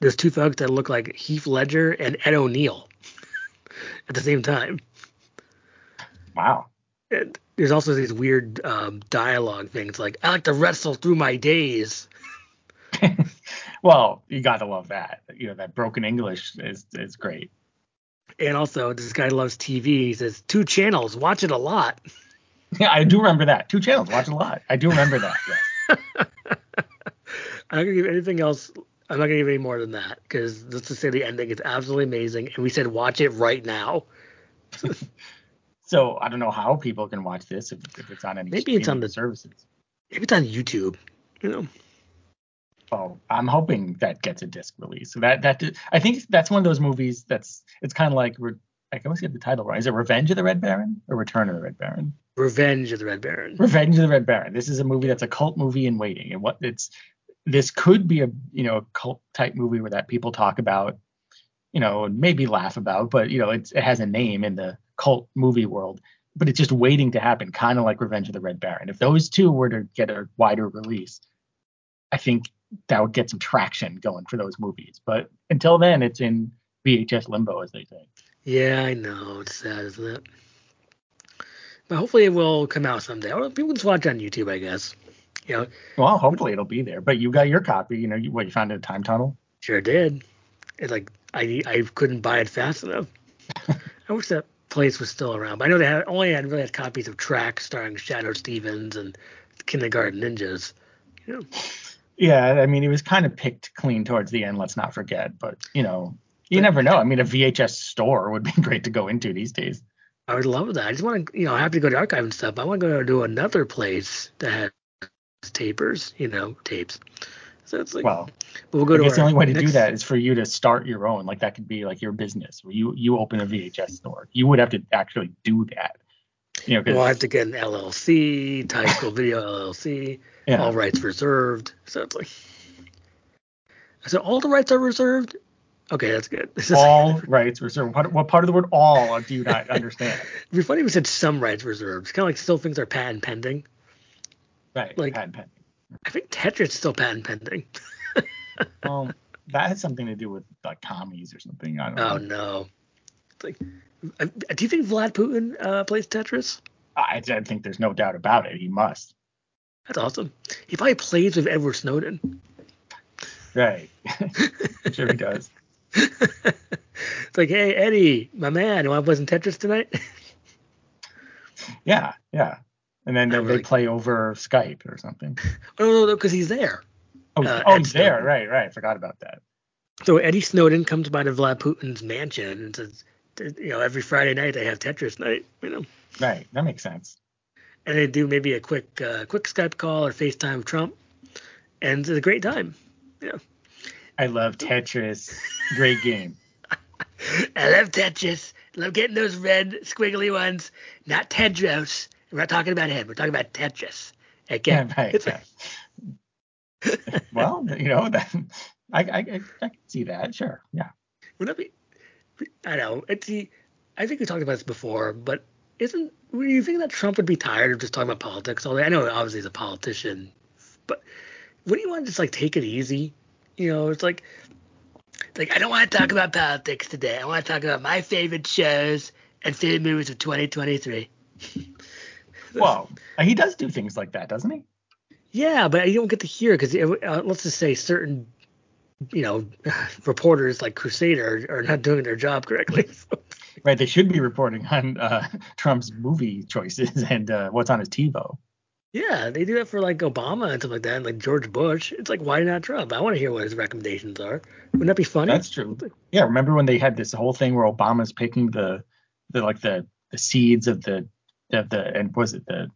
there's two thugs that look like Heath Ledger and Ed O'Neill [LAUGHS] at the same time. Wow. And there's also these weird um, dialogue things like "I like to wrestle through my days." [LAUGHS] well, you gotta love that. You know that broken English is is great. And also, this guy loves TV. He says two channels, watch it a lot. [LAUGHS] Yeah, I do remember that. Two channels, watch it a lot. I do remember that. Yeah. [LAUGHS] I'm not gonna give anything else. I'm not gonna give any more than that because let's just say the ending is absolutely amazing, and we said watch it right now. [LAUGHS] so I don't know how people can watch this if, if it's on any maybe it's on the services. Maybe it's on YouTube. You know. Oh, I'm hoping that gets a disc release. So that that I think that's one of those movies that's it's kind of like I can always get the title right. Is it Revenge of the Red Baron or Return of the Red Baron? Revenge of the Red Baron. Revenge of the Red Baron. This is a movie that's a cult movie in waiting, and what it's this could be a you know a cult type movie where that people talk about, you know, and maybe laugh about, but you know it's, it has a name in the cult movie world. But it's just waiting to happen, kind of like Revenge of the Red Baron. If those two were to get a wider release, I think that would get some traction going for those movies. But until then, it's in VHS limbo, as they say. Yeah, I know. It's sad, isn't it? But hopefully it will come out someday. Or people just watch on YouTube, I guess. You know. Well, hopefully it'll be there. But you got your copy. You know, you, what you found in a time tunnel? Sure did. It's like I I couldn't buy it fast enough. [LAUGHS] I wish that place was still around. But I know they had only had really had copies of Traxx starring Shadoe Stevens and Kindergarten Ninjas. You know. Yeah, I mean, he was kind of picked clean towards the end. Let's not forget, but you know, you never know. I mean, a VHS store would be [LAUGHS] great to go into these days. I would love that. I just want to, you know, I have to go to archive and stuff. I want to go to another place that has tapers, you know, tapes. So it's like, well, we'll go I guess the only way to do that is for you to start your own. Like that could be like your business where you you open a VHS store. You would have to actually do that. You know, well, I have to get an LLC, School Video LLC yeah. all rights reserved. So it's like, I said, all the rights are reserved. Okay, that's good. [LAUGHS] all rights reserved. What, what part of the word all do you not understand? [LAUGHS] It'd be funny if we said some rights reserved. It's kind of like still things are patent pending. Right. Like patent pending. I think Tetris is still patent pending. [LAUGHS] um, that has something to do with like commies or something. I don't oh, know. no. Like, uh, do you think Vlad Putin uh, plays Tetris? I, I think there's no doubt about it. He must. That's awesome. He probably plays with Edward Snowden. Right. [LAUGHS] sure he does. it's like, hey Eddie, my man, you want to play some Tetris tonight? yeah, yeah. And then they, really they play over Skype or something. Oh no, no, because he's there. Oh, uh, oh he's there. Right, right. Forgot about that. So Eddie Snowden comes by to Vlad Putin's mansion and says, you know, every Friday night they have Tetris night. You know. Right. That makes sense and they do maybe a quick uh, quick Skype call or FaceTime Trump, and it's a great time. Yeah. I love Tetris. Great game. [LAUGHS] I love Tetris. Love getting those red squiggly ones. Not Tedros. We're not talking about him. We're talking about Tetris. Again. [LAUGHS] Yeah, right. [LAUGHS] Well, you know, that, I, I, I can see that. Sure. Yeah. Would that be? I know. It's the. I think we talked about this before, but isn't do you think that Trump would be tired of just talking about politics all day? I know obviously he's a politician, but wouldn't you want to just like take it easy? You know, it's like like I don't want to talk about politics today. I want to talk about my favorite shows and favorite movies of 2023. [LAUGHS] well, he does do things like that, doesn't he? Yeah, but you don't get to hear because uh, let's just say certain, you know, reporters like Crusader are, are not doing their job correctly. [LAUGHS] right, they should be reporting on uh, Trump's movie choices and uh, what's on his TiVo. Yeah, they do that for like Obama and stuff like that, and like George Bush. It's like why not Trump? I want to hear what his recommendations are. Wouldn't that be funny? That's true. Yeah, remember when they had this whole thing where Obama's picking the the like the the seeds of the of the and was it the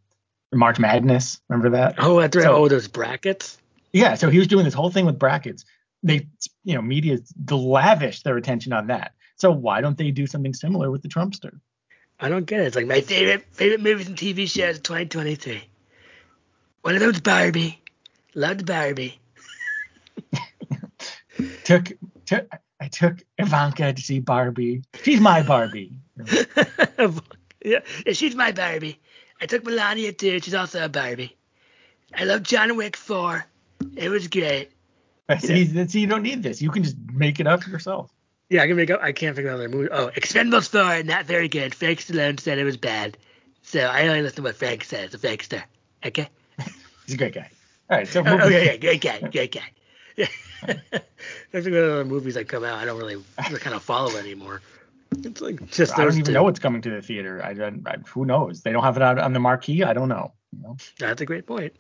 March Madness? Remember that? Oh, that's right. So, oh, those brackets. Yeah, so he was doing this whole thing with brackets. They, you know, media lavished their attention on that. So why don't they do something similar with the Trumpster? I don't get it. It's like my favorite favorite movies and TV shows of 2023. One of those Barbie. Loved Barbie. [LAUGHS] took, took I took Ivanka to see Barbie. She's my Barbie. [LAUGHS] yeah, she's my Barbie. I took Melania too. She's also a Barbie. I love John Wick 4. It was great. [LAUGHS] See, yeah. see, you don't need this. You can just make it up yourself. Yeah, I can make up. I can't think of another movie. Oh, Expendables 4, not very good. Frank Stallone said it was bad. So I only listen to what Frank says, the Frankster. Okay? [LAUGHS] He's a great guy. All right, so oh, [LAUGHS] okay, yeah, great guy, great guy. Yeah. There's other movies that come out I don't really kind of follow anymore. It's like just I don't even two. know what's coming to the theater. I, don't I, who knows? They don't have it out on the marquee. I don't know. You know? That's a great point.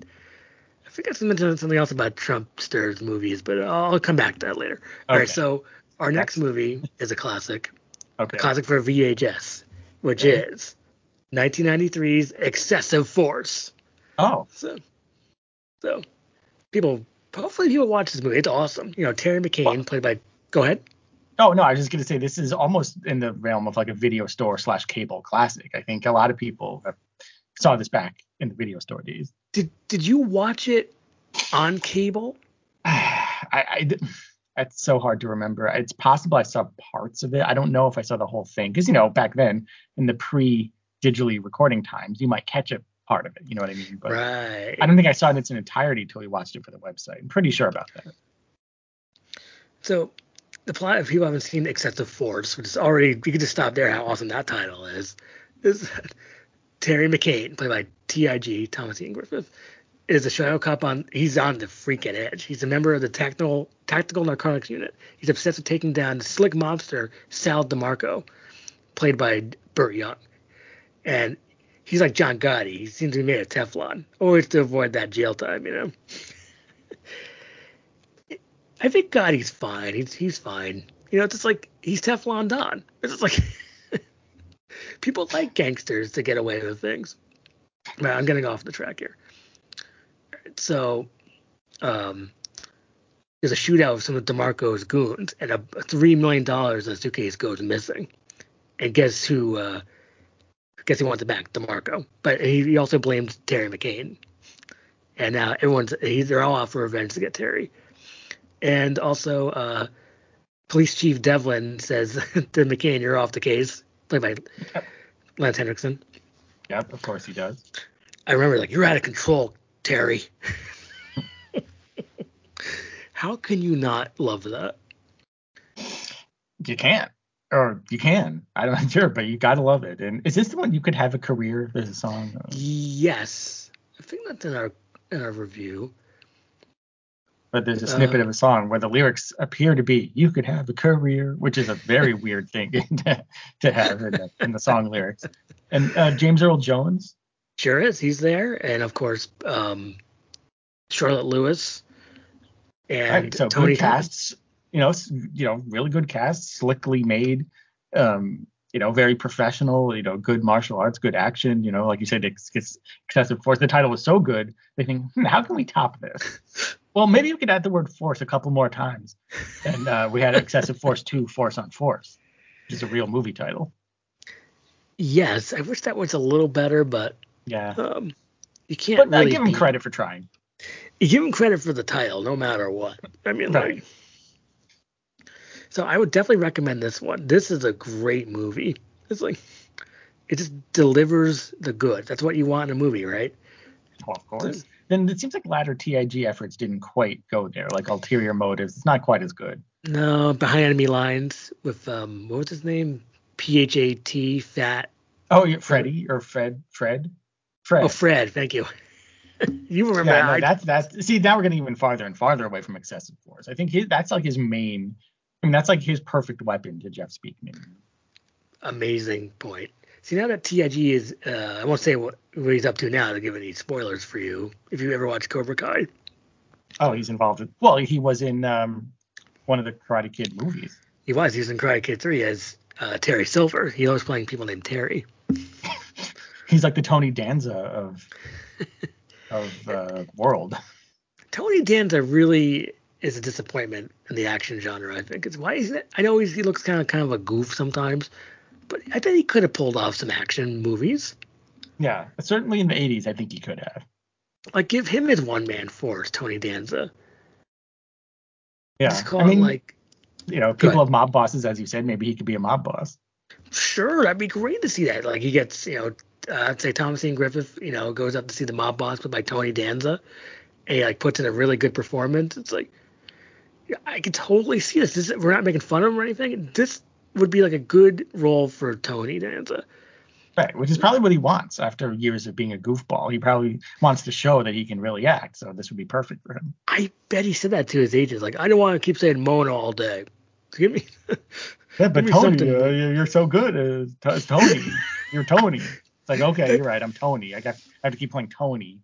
I think I mentioned something else about Trumpster's movies, but I'll come back to that later. Okay. All right, so our next movie is a classic. Okay. A classic for VHS, which okay. is 1993's Excessive Force. Oh. So, so people, hopefully people watch this movie. It's awesome. You know, Terry McCain, well, played by. Go ahead. Oh no, I was just gonna say this is almost in the realm of like a video store slash cable classic. I think a lot of people have, saw this back in the video store days. Did Did you watch it on cable? [SIGHS] I, I it's so hard to remember. It's possible I saw parts of it. I don't know if I saw the whole thing because you know back then in the pre digitally recording times, you might catch a part of it. You know what I mean? But right. I don't think I saw it in its entirety until we watched it for the website. I'm pretty sure about that. So the plot, if people haven't seen Excessive Force, which is already, you can just stop there how awesome that title is, is Terry McCain, played by T.I.G. Thomas Ian Griffith, is a shadow cop on, he's on the freaking edge. He's a member of the tactical, tactical narcotics unit. He's obsessed with taking down the slick mobster Sal DeMarco, played by Burt Young. And he's like John Gotti. He seems to be made of Teflon, always to avoid that jail time, you know. [LAUGHS] I think Gotti's fine. He's he's fine. You know, it's just like he's Teflon Don. It's just like [LAUGHS] people like gangsters to get away with things. Man, I'm getting off the track here. so, um, there's a shootout with some of DeMarco's goons, and a, a three million dollars in a suitcase goes missing. And guess who? Uh, guess he wants it back, DeMarco. But he, he also blames Terry McCain. And now everyone's they're all out for revenge to get Terry and also uh, Police Chief Devlin says [LAUGHS] to McCain, "You're off the case," played by. Lance Henriksen. Yep, of course he does. I remember like you're out of control, Terry. [LAUGHS] How can you not love that? You can't, or you can. I'm not [LAUGHS] sure, but you gotta love it. And is this the one you could have a career? There's a song. Yes, I think that's in our in our review but there's a snippet uh, of a song where the lyrics appear to be "You could have a career," which is a very [LAUGHS] weird thing [LAUGHS] to, to have in the, in the, song lyrics. And uh, James Earl Jones. Sure is. He's there, and of course um, Charlotte Lewis and right, so Tony good casts. You know, you know, really good casts, slickly made. Um, you know, very professional, you know, good martial arts, good action, you know, like you said, it's, it's excessive force. The title was so good, they think, hmm, how can we top this? [LAUGHS] Well, maybe we could add the word force a couple more times. And uh, we had Excessive Force 2, Force on Force, which is a real movie title. Yes, I wish that was a little better, but yeah, um, you can't. But really I give him credit for trying. You give him credit for the title, no matter what. I mean, right. like. So I would definitely recommend this one. This is a great movie. It's like it just delivers the good. That's what you want in a movie, right? Oh, of course. Then it seems like latter TIG efforts didn't quite go there. Like ulterior motives, it's not quite as good. No, behind enemy lines with um, what was his name? P H A T Fat. Oh, you're Freddy or Fred? Fred? Fred. Oh, Fred. Thank you. [LAUGHS] you remember yeah, that? no, that's that's. See, now we're getting even farther and farther away from excessive force. I think his, that's like his main. I mean, that's like his perfect weapon to Jeff Speakman. amazing point. See, now that TIG is, uh, I won't say what, what he's up to now to give any spoilers for you. If you ever watched Cobra Kai, Oh, he's involved with. Well, he was in um, one of the Karate Kid movies. he was. He was in Karate Kid 3 as uh, Terry Silver. He was playing people named Terry. [LAUGHS] He's like the Tony Danza of [LAUGHS] of uh, world. Tony Danza really is a disappointment in the action genre. I think it's why is it? I know he's, he looks kind of kind of a goof sometimes, but I think he could have pulled off some action movies. Yeah, certainly in the '80s, I think he could have. Like give him his one man force, Tony Danza. Yeah, Just call I mean, like you know, people have mob bosses, as you said. Maybe he could be a mob boss. Sure, that'd be great to see that. Like he gets, you know, uh, I'd say Thomas Ian Griffith, you know, goes up to see the mob boss but by Tony Danza, and he like puts in a really good performance. It's like, I can totally see this. this. We're not making fun of him or anything. This would be like a good role for Tony Danza. Right, which is probably what he wants after years of being a goofball. He probably wants to show that he can really act. So this would be perfect for him. I bet he said that to his agents. Like, I don't want to keep saying Mona all day. [LAUGHS] Give me. Yeah, but [LAUGHS] me Tony, uh, you're so good. Uh, T- Tony. [LAUGHS] you're Tony. It's like, okay, you're right. I'm Tony. I got. I have to keep playing Tony.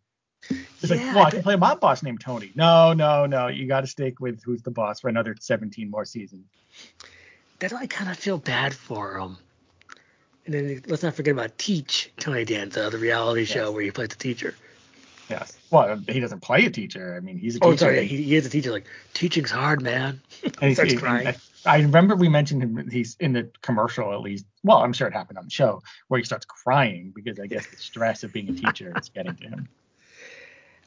It's like, well, I I can play a mob boss named Tony. No, no, no. You got to stick with who's the boss for another 17 more seasons. That's why I kind of feel bad for him. And then let's not forget about Teach Tony Danza, the reality show where he plays the teacher. Yes. Well, he doesn't play a teacher. I mean, he's a Oh, teacher. sorry, yeah, he, he is a teacher. Like, teaching's hard, man. and he's, [LAUGHS] starts and crying. I, I remember we mentioned him. He's in the commercial at least. Well, I'm sure it happened on the show where he starts crying because I guess the stress of being a teacher is getting to him.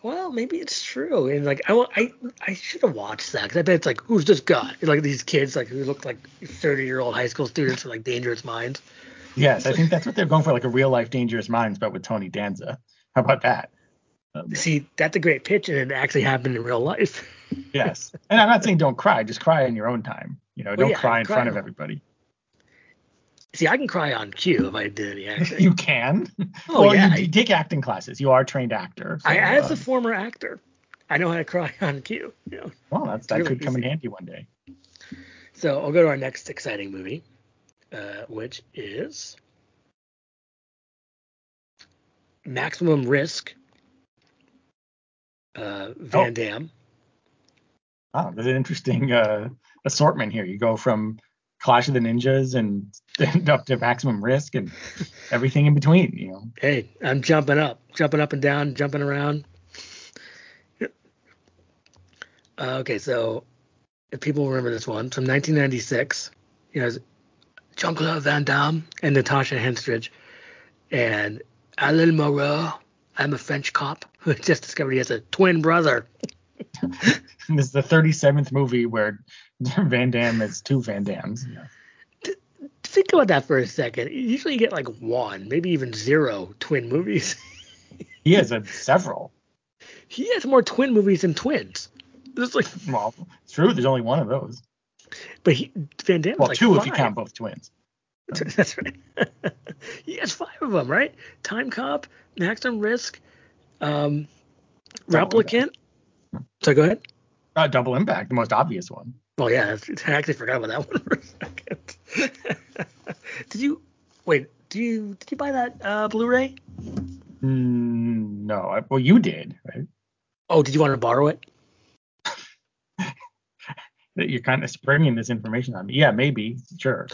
Well, maybe it's true. And like, I I, I should have watched that because I bet it's like, who's this guy? It's like these kids, like who look like 30 year old high school students with like dangerous minds. Yes, I think that's what they're going for, like a real life Dangerous Minds, but with Tony Danza. How about that? Um, See, that's a great pitch, and it actually happened in real life. yes, and I'm not saying don't cry, just cry in your own time. You know, don't yeah, cry in cry front of everybody. See, I can cry on cue if I did any [LAUGHS] acting. You can. Oh, well, yeah, you take acting classes. You are a trained actor. So, I, as uh, a former actor, I know how to cry [LAUGHS] on cue. You know. well, that's, that really could come in handy one day. So I'll go to our next exciting movie, uh, which is Maximum Risk. Uh, Van Oh. Damme. Wow, there's an interesting uh, assortment here. You go from Clash of the Ninjas and end up to Maximum Risk and everything in between. You know. Hey, I'm jumping up, jumping up and down, jumping around. Uh, okay, so if people remember this one from 1996, you know, Jean-Claude Van Damme and Natasha Henstridge and Alain Moreau. I'm a French cop [LAUGHS] who just discovered he has a twin brother. [LAUGHS] This is the 37th movie where [LAUGHS] Van Damme is two Van Dammes. Know. Think about that for a second. Usually you get like one, maybe even zero twin movies. [LAUGHS] He has a, several. he has more twin movies than twins. There's like, Well, it's true. There's only one of those. but he, Van Damme's Well, like two if you count both twins. [LAUGHS] That's right. [LAUGHS] he has five of them, right? Time Cop, Maximum Risk, um, Replicant. So go ahead. Uh, Double Impact, the most obvious one. Oh yeah, I actually forgot about that one for a second. [LAUGHS] did you wait? Do you did you buy that uh, Blu-ray? Mm, no, I, well, you did, right? Oh, did you want to borrow it? That [LAUGHS] You're kind of springing this information on me. Yeah, maybe, sure.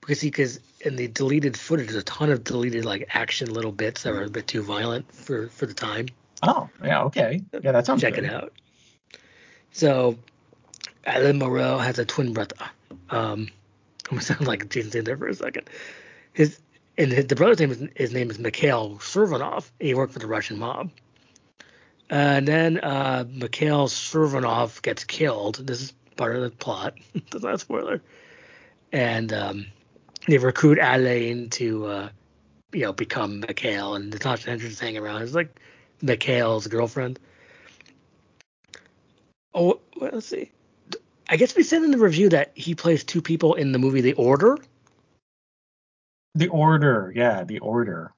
Because see, because in the deleted footage, there's a ton of deleted like action little bits that were a bit too violent for for the time. Oh, yeah, okay. Yeah, that sounds Check good. it out. So, Alain Moreau has a twin brother. Um, [LAUGHS] I'm gonna sound like Jason Statham there for a second. His and his, the brother's name is his name is Mikhail Servanov. He worked for the Russian mob. And then uh, Mikhail Servanov gets killed. This is part of the plot. [LAUGHS] That's not a spoiler. And um, they recruit Alain to, uh, you know, become Mikhail, and Natasha is hanging around. It's like Mikhail's girlfriend. Oh, well, let's see. I guess we said in the review that he plays two people in the movie The Order. The Order, yeah, The Order.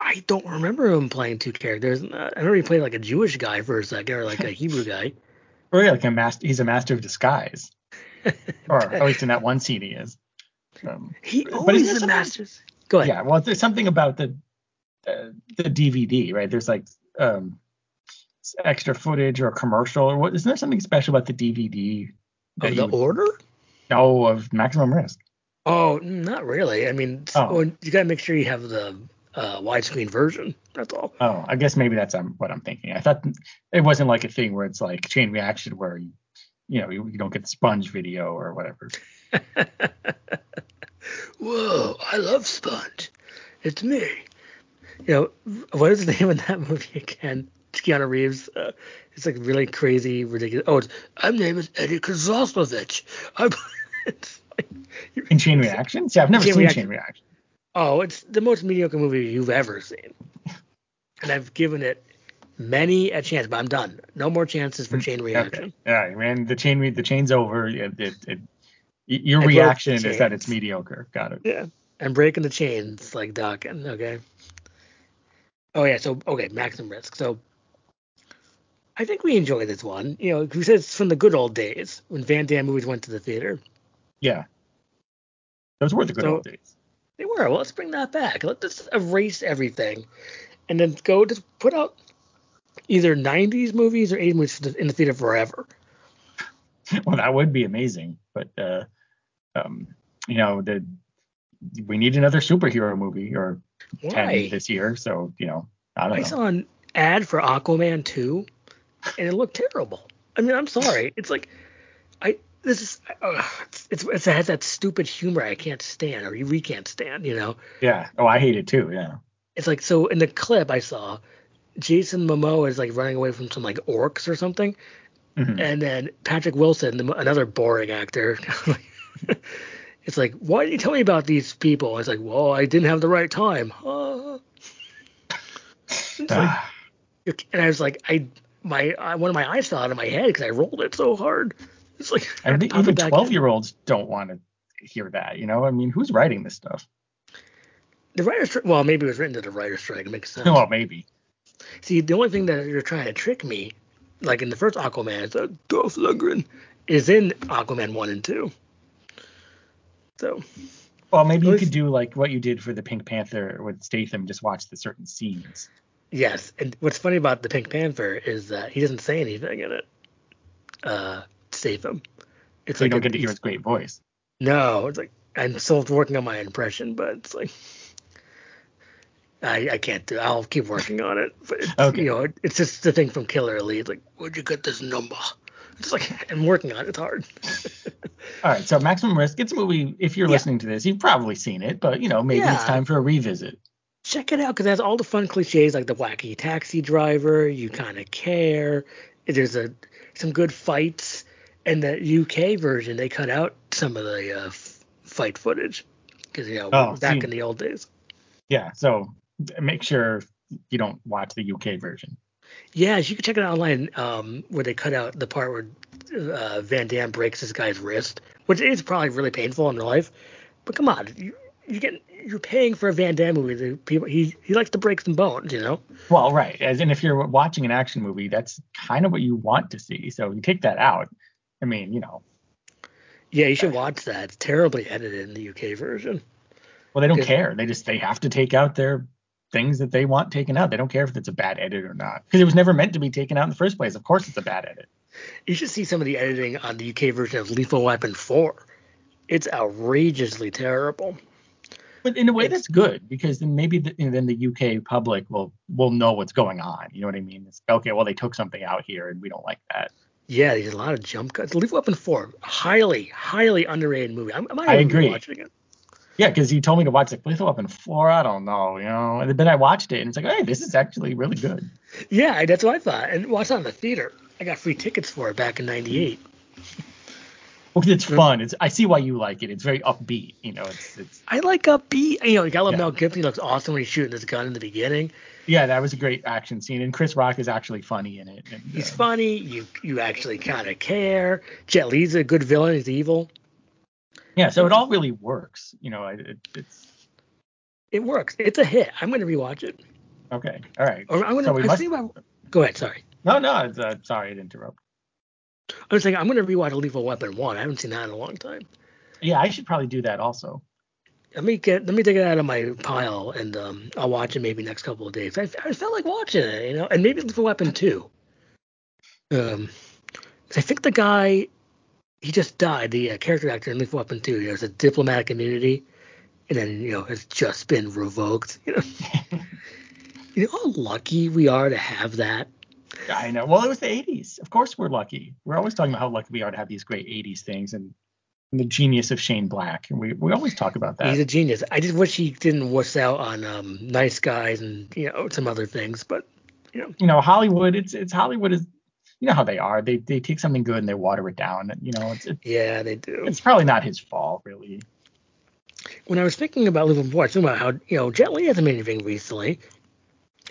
I don't remember him playing two characters. I remember he played like a Jewish guy for a second, or like a Hebrew guy. [LAUGHS] Or yeah, like a master. He's a master of disguise, [LAUGHS] or at least in that one scene he is. Um, he always is a master. Go ahead. Yeah, well, there's something about the uh, the DVD, right? There's like um, extra footage or commercial or what? Isn't there something special about the DVD? Of the order? No, of Maximum Risk. Oh, not really. I mean, oh. you gotta make sure you have the uh, widescreen version. That's all. Oh, I guess maybe that's um, what I'm thinking. I thought it wasn't like a thing where it's like chain reaction where you, you know, you, you don't get the sponge video or whatever. [LAUGHS] Whoa, I love Sponge. It's me. You know, what is the name of that [LAUGHS] movie again? Keanu Reeves. Uh, it's like really crazy, ridiculous. Oh, my name is Eddie Kozlowski. [LAUGHS] I'm. like, In Chain Reaction? See, I've never chain seen reaction. Chain Reaction. Oh, it's the most mediocre movie you've ever seen. [LAUGHS] And I've given it many a chance, but I'm done. No more chances for Chain Reaction. Okay. Right, man. The chain the chain's over. It, it, it your I reaction is that it's mediocre. Got it. Yeah. I'm breaking the chains like Dokken. Okay. Oh yeah. So okay, Maximum Risk. So I think we enjoy this one. You know, who says it's from the good old days when Van Damme movies went to the theater. Yeah. Those were the good so, old days. They were. Well, let's bring that back. Let's erase everything, and then go to put out either 90s movies or 80s movies in the theater forever. [LAUGHS] Well, that would be amazing, but uh, um, you know, the we need another superhero movie or Why? 10 this year. So you know, I don't I know. saw an ad for Aquaman 2 and it looked terrible. I mean, I'm sorry. It's like I this is uh, it's, it's it has that stupid humor I can't stand or we can't stand, you know. Yeah. Oh, I hate it too. Yeah. It's like so in the clip I saw, Jason Momoa is like running away from some like orcs or something, mm-hmm. and then Patrick Wilson, another boring actor. [LAUGHS] it's like, why didn't you tell me about these people? It's like, well, I didn't have the right time. [LAUGHS] Uh. Like, [SIGHS] and I was like, I my I, one of my eyes fell out of my head because I rolled it so hard. It's like I think even twelve year olds don't want to hear that. You know, I mean, who's writing this stuff? The writer's well, maybe it was written to the writer's strike. It makes [LAUGHS] sense. Well, maybe. See, the only thing that you're trying to trick me, like in the first Aquaman, is that Dolph Lundgren is in Aquaman one and two. So. Well, maybe you could do like what you did for the Pink Panther with Statham, just watch the certain scenes. Yes, and what's funny about the Pink Panther is that he doesn't say anything in it. Uh, save him. It's so like you don't a, get to hear his great voice. No, it's like I'm still working on my impression, but it's like I, I can't do. I'll keep working on it. But it's, okay. you know, it, it's just the thing from Killer Elite. It's like, where'd you get this number? It's like [LAUGHS] I'm working on it. It's hard. [LAUGHS] All right, so Maximum Risk. It's a movie. If you're yeah. listening to this, you've probably seen it, but you know, maybe yeah. it's time for a revisit check it out because it has all the fun cliches like the wacky taxi driver. You kind of care. There's a some good fights. And the UK version, they cut out some of the uh, f- fight footage because you know oh, back see, in the old days. Yeah, so make sure you don't watch the UK version. Yeah, you can check it out online um, where they cut out the part where uh, Van Damme breaks this guy's wrist, which is probably really painful in real life. But come on, you, you get you're paying for a Van Damme movie. The people he he likes to break some bones, you know. Well, right. As in, if you're watching an action movie, that's kind of what you want to see. So you take that out. I mean, you know. Yeah, you should watch that. It's terribly edited in the UK version. Well, they don't care. They just they have to take out their things that they want taken out. They don't care if it's a bad edit or not because it was never meant to be taken out in the first place. Of course, it's a bad edit. You should see some of the editing on the UK version of Lethal Weapon 4. It's outrageously terrible. But in a way, that's good because then maybe the, you know, then the UK public will will know what's going on. You know what I mean? It's okay. Well, they took something out here, and we don't like that. Yeah, there's a lot of jump cuts. Lethal Weapon 4, highly, highly underrated movie. I, I, I agree. Watching it. Yeah, because you told me to watch like Lethal Weapon 4. I don't know, you know. And then I watched it, and it's like, hey, this is actually really good. Yeah, that's what I thought. And watched it in the theater. I got free tickets for it back in '98. [LAUGHS] Well, it's fun. It's I see why you like it. It's very upbeat. You know, it's it's. I like upbeat. You know, like I love Yeah. Mel Gibson. He looks awesome when he's shooting his gun in the beginning. Yeah, that was a great action scene, and Chris Rock is actually funny in it. And, He's uh, funny. You you actually kind of care. Jet Li's a good villain. He's evil. Yeah, so it all really works. You know, it, it's It works. It's a hit. I'm going to rewatch it. okay. All right. Or I'm going So to. we I'm must- thinking about. Go ahead. Sorry. No, no. It's, uh, sorry to interrupt. I was thinking I'm going to rewatch Lethal Weapon one. I haven't seen that in a long time. Yeah, I should probably do that also. Let me get let me take it out of my pile and um, I'll watch it maybe next couple of days. I, I felt like watching it, you know, and maybe Lethal Weapon two. Um, I think the guy he just died. The uh, character actor in Lethal Weapon two. There's a diplomatic immunity, and then you know has just been revoked. You know, [LAUGHS] you know how lucky we are to have that. I know. Well, it was the 80s. Of course, we're lucky. We're always talking about how lucky we are to have these great 80s things and, and the genius of Shane Black. And we, we always talk about that. He's a genius. I just wish he didn't wuss out on um, Nice Guys and you know some other things, but you know you know, Hollywood. It's it's Hollywood is. You know how they are. They they take something good and they water it down. You know, it's it's, yeah they do. it's probably not his fault really. when I was thinking about Liverpool I was thinking about how you know Jet Li hasn't made anything recently.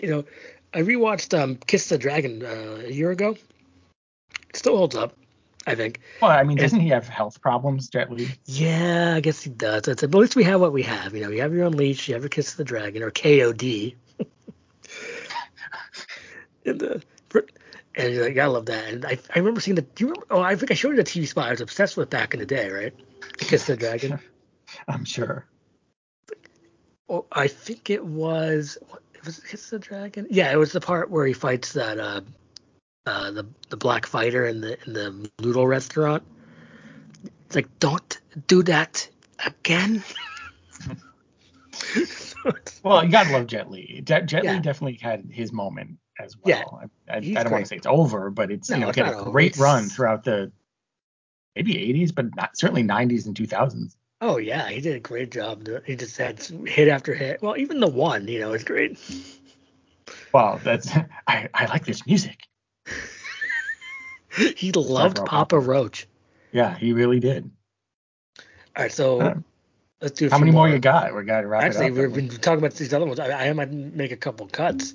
You know, I rewatched um, Kiss the Dragon uh, a year ago. It still holds up, I think. Well, I mean, And- doesn't he have health problems, Jet Li? Yeah, I guess he does. That's it. But at least we have what we have. You know, you have your own Unleashed, you have your Kiss the Dragon or KOD. [LAUGHS] and uh, for- and like, I love that. And I, I remember seeing the. Do you remember? Oh, I think I showed you the TV spot I was obsessed with back in the day, right? Kiss the Dragon. [LAUGHS] I'm sure. Oh, I think it was. What, was it Kiss the Dragon? Yeah, it was the part where he fights that uh, uh, the the black fighter in the in the noodle restaurant. It's like, don't do that again. [LAUGHS] Well, you gotta love Jet Li. Jet, Jet Yeah. Li definitely had his moment as Yeah. well. I, I, I don't want to say it's over, but it's No, you know it's had a great It's- run throughout the maybe 80s, but not certainly 90s and 2000s. Oh yeah, he did a great job. He just had hit after hit. Well, even the one, you know, is great. Wow, that's [LAUGHS] I, I like this music. [LAUGHS] He loved Papa Papa Roach. Yeah, he really did. All right, so Uh, let's do. a How many more you got? We got to wrap Actually, we've been talking about these other ones. I, I might make a couple cuts.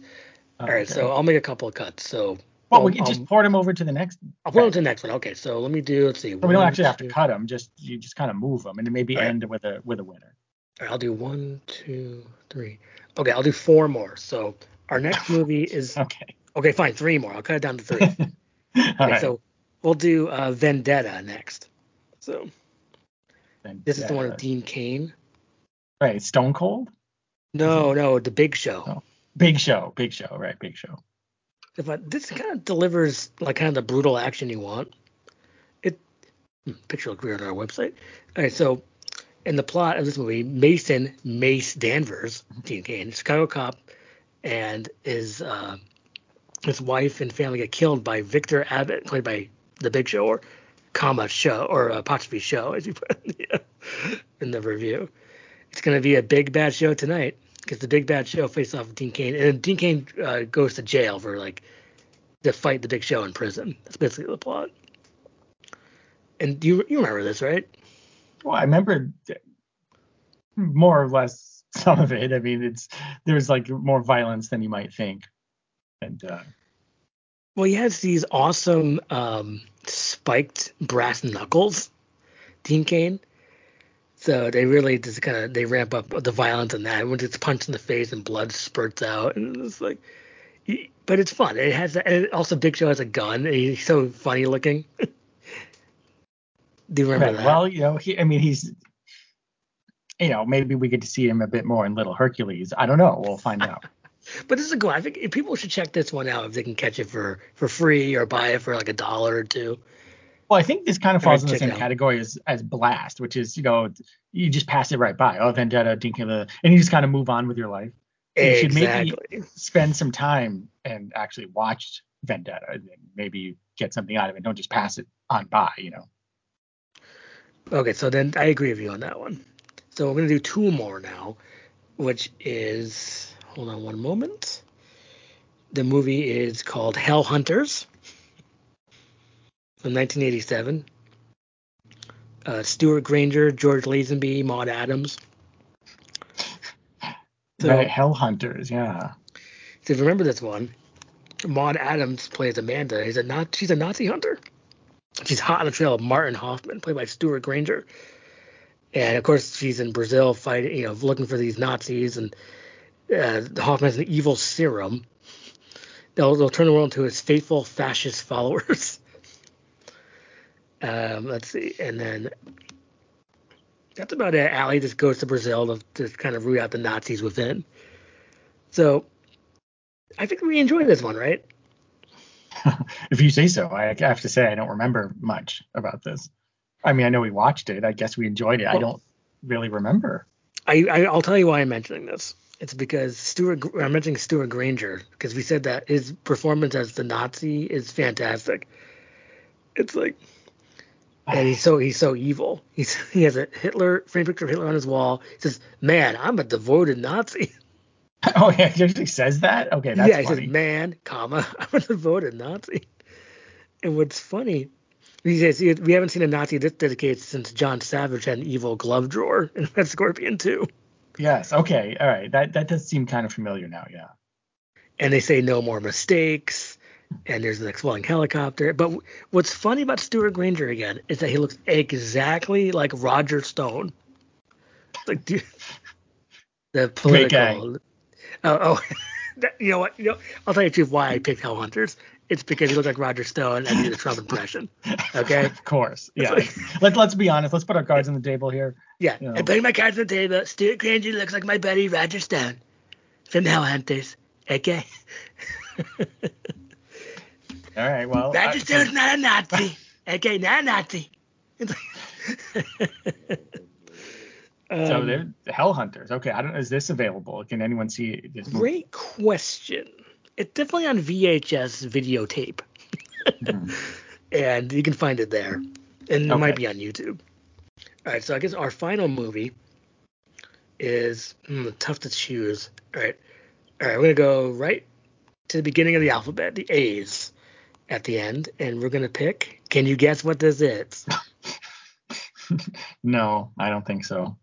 All right, so I'll make a couple of cuts. So well, we can just um, port them over to the next. I'll put them to the next one. Okay, so let me do. Let's see. we don't actually have to two- cut them. Just you just kind of move them, and then maybe right. end with a with a winner. right, I'll do one, two, three. Okay, I'll do four more. So our next [LAUGHS] movie is Okay. okay. Fine, three more. I'll cut it down to three. All [LAUGHS] Okay, right. so we'll do uh, Vendetta next. So Then, this is the one with Dean Cain. Right, Stone Cold. No, no, The Big Show. Oh. Big Show, Big Show, right? Big Show. If I, this kind of delivers like kind of the brutal action you want. It hmm, picture looks weird on our website. All right, so in the plot of this movie, Mason Mace Danvers, Dean Cain, Chicago cop, and his uh, his wife and family get killed by Victor Abbott, played by the Big Show or comma show or apostrophe show, as you put in the, [LAUGHS] in the review. It's going to be a big bad show tonight because the big bad show faces off with Dean Cain, and Dean Cain uh, goes to jail for like to fight the big show in prison. That's basically the plot. And you you remember this, right? Well, I remember more or less some of it. I mean, it's there's like more violence than you might think, and uh, Well, he has these awesome um, spiked brass knuckles, Dean Cain. So they really just kind of they ramp up the violence in that. When it's punched in the face and blood spurts out, and it's like, but it's fun. It has and also Big Show has a gun. And he's so funny looking. [LAUGHS] Do you remember right, that? well, you know, he, I mean, he's, you know, maybe we get to see him a bit more in Little Hercules. I don't know. We'll find out. [LAUGHS] But this is a good. I think people should check this one out if they can catch it for for free or buy it for like a dollar or two. Well, I think this kind of falls in the same out. category as as Blast, which is you know you just pass it right by. Oh, Vendetta, Cain, and you just kind of move on with your life. You should maybe- Spend some time and actually watch Vendetta, and maybe you get something out of it. Don't just pass it on by. You know. Okay, so then I agree with you on that one. So we're gonna do two more now, which is hold on one moment. The movie is called Hell Hunters from 1987. uh, Stewart Granger, George Lazenby, Maud Adams. So, right, Hell Hunters, yeah. So if you remember this one, Maud Adams plays Amanda. He's a not she's a Nazi hunter. She's hot on the trail of Martin Hoffman, played by Stewart Granger. And of course, she's in Brazil fighting, you know, looking for these Nazis. And uh, Hoffman has an evil serum. They'll, they'll turn the world into his faithful fascist followers. [LAUGHS] um, let's see, and then that's about it. Allie just goes to Brazil to, to kind of root out the Nazis within. So I think we enjoyed this one, right? [LAUGHS] if you say so. I have to say I don't remember much about this. I mean, I know we watched it. I guess we enjoyed it. Well, I don't really remember. I, I will tell you why I'm mentioning this. It's because Stewart. I'm mentioning Stewart Granger because we said that his performance as the Nazi is fantastic. It's like, and he's so he's so evil. He's [LAUGHS] he has a Hitler frame picture of Hitler on his wall. He says, "Man, I'm a devoted Nazi." [LAUGHS] Oh yeah, he actually says that. Okay, that's yeah. He funny. says, "Man, comma, [LAUGHS] I'm a devoted Nazi." And what's funny, he says we haven't seen a Nazi this dedicated since John Savage had an evil glove drawer in Red Scorpion too." Yes. Okay. All right. That that does seem kind of familiar now. Yeah. And they say no more mistakes. And there's an exploding helicopter. But what's funny about Stewart Granger again is that he looks exactly like Roger Stone. Like [LAUGHS] the political Oh, oh. [LAUGHS] you know what? You know, I'll tell you the truth why I picked Hell Hunters. It's because he looked like Roger Stone and did a Trump impression. [LAUGHS] Okay. of course. Yeah. Like, Let, let's be honest. Let's put our cards on the table here. Yeah. You know. I'm putting my cards on the table. Stewart Granger looks like my buddy Roger Stone from Hell Hunters. Okay. All right. Well, Roger I, Stone's not a Nazi. [LAUGHS] okay, not a Nazi. [LAUGHS] Um, so they're Hell Hunters. Okay, I don't. Is this available? Can anyone see this? Movie? Great question. It's definitely on VHS videotape, mm-hmm. [LAUGHS] and you can find it there, and it okay. might be on YouTube. All right, so I guess our final movie is hmm, tough to choose. All right, all right, we're gonna go right to the beginning of the alphabet, the A's at the end, and we're gonna pick. Can you guess what this is? [LAUGHS] no, I don't think so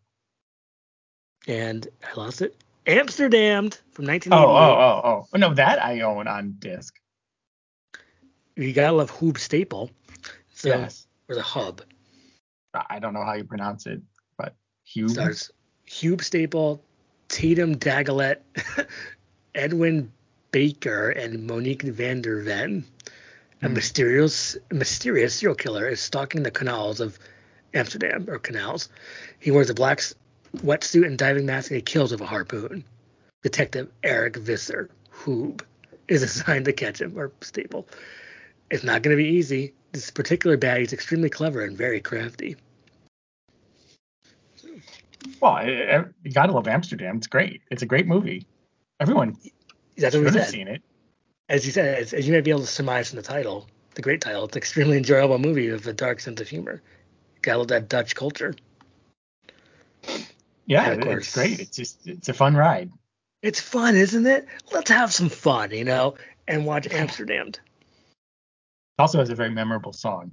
and I lost it. Amsterdamned from 1988. Oh, oh, oh, oh. No, that I own on disc. You gotta love Huub Stapel. So, yes. Or the Hub. I don't know how you pronounce it, but Hube. Stars Hube Staple, Tatum Dagelet, [LAUGHS] Edwin Baker, and Monique van de Ven. A hmm. mysterious, mysterious serial killer is stalking the canals of Amsterdam or canals. He wears a black wetsuit and diving mask and he kills with a harpoon. Detective Eric Visser, Huub, is [LAUGHS] assigned to catch him, or Stapel. It's not going to be easy. This particular baddie is extremely clever and very crafty. Well, you gotta love Amsterdamned. It's great. It's a great movie. Everyone That's what we said. seen it. As you said, as, as you may be able to surmise from the title, the great title, it's an extremely enjoyable movie with a dark sense of humor. Got all that Dutch culture. Yeah, of course. it's great. It's just it's a fun ride. It's fun, isn't it? Let's have some fun, you know, and watch Amsterdamned. It also has a very memorable song.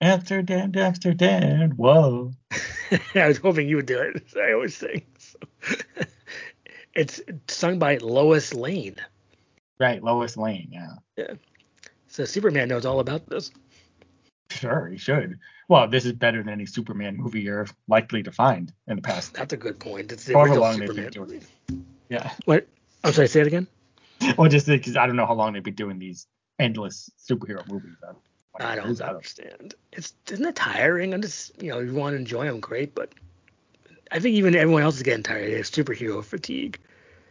Amsterdam, Amsterdam, whoa. [LAUGHS] I was hoping you would do it. [LAUGHS] I always sing. So. [LAUGHS] it's sung by Lois Lane. Right, Lois Lane, yeah. Yeah. So Superman knows all about this. Sure, he should. Well, this is better than any Superman movie you're likely to find in the past. That's a good point. It's the original Superman movie. Yeah. What? I'm sorry. Say it again. Well, just because I don't know how long they've been doing these endless superhero movies. I don't understand. It's isn't it tiring? I'm just you know you want to enjoy them, great, but I think even everyone else is getting tired of superhero fatigue.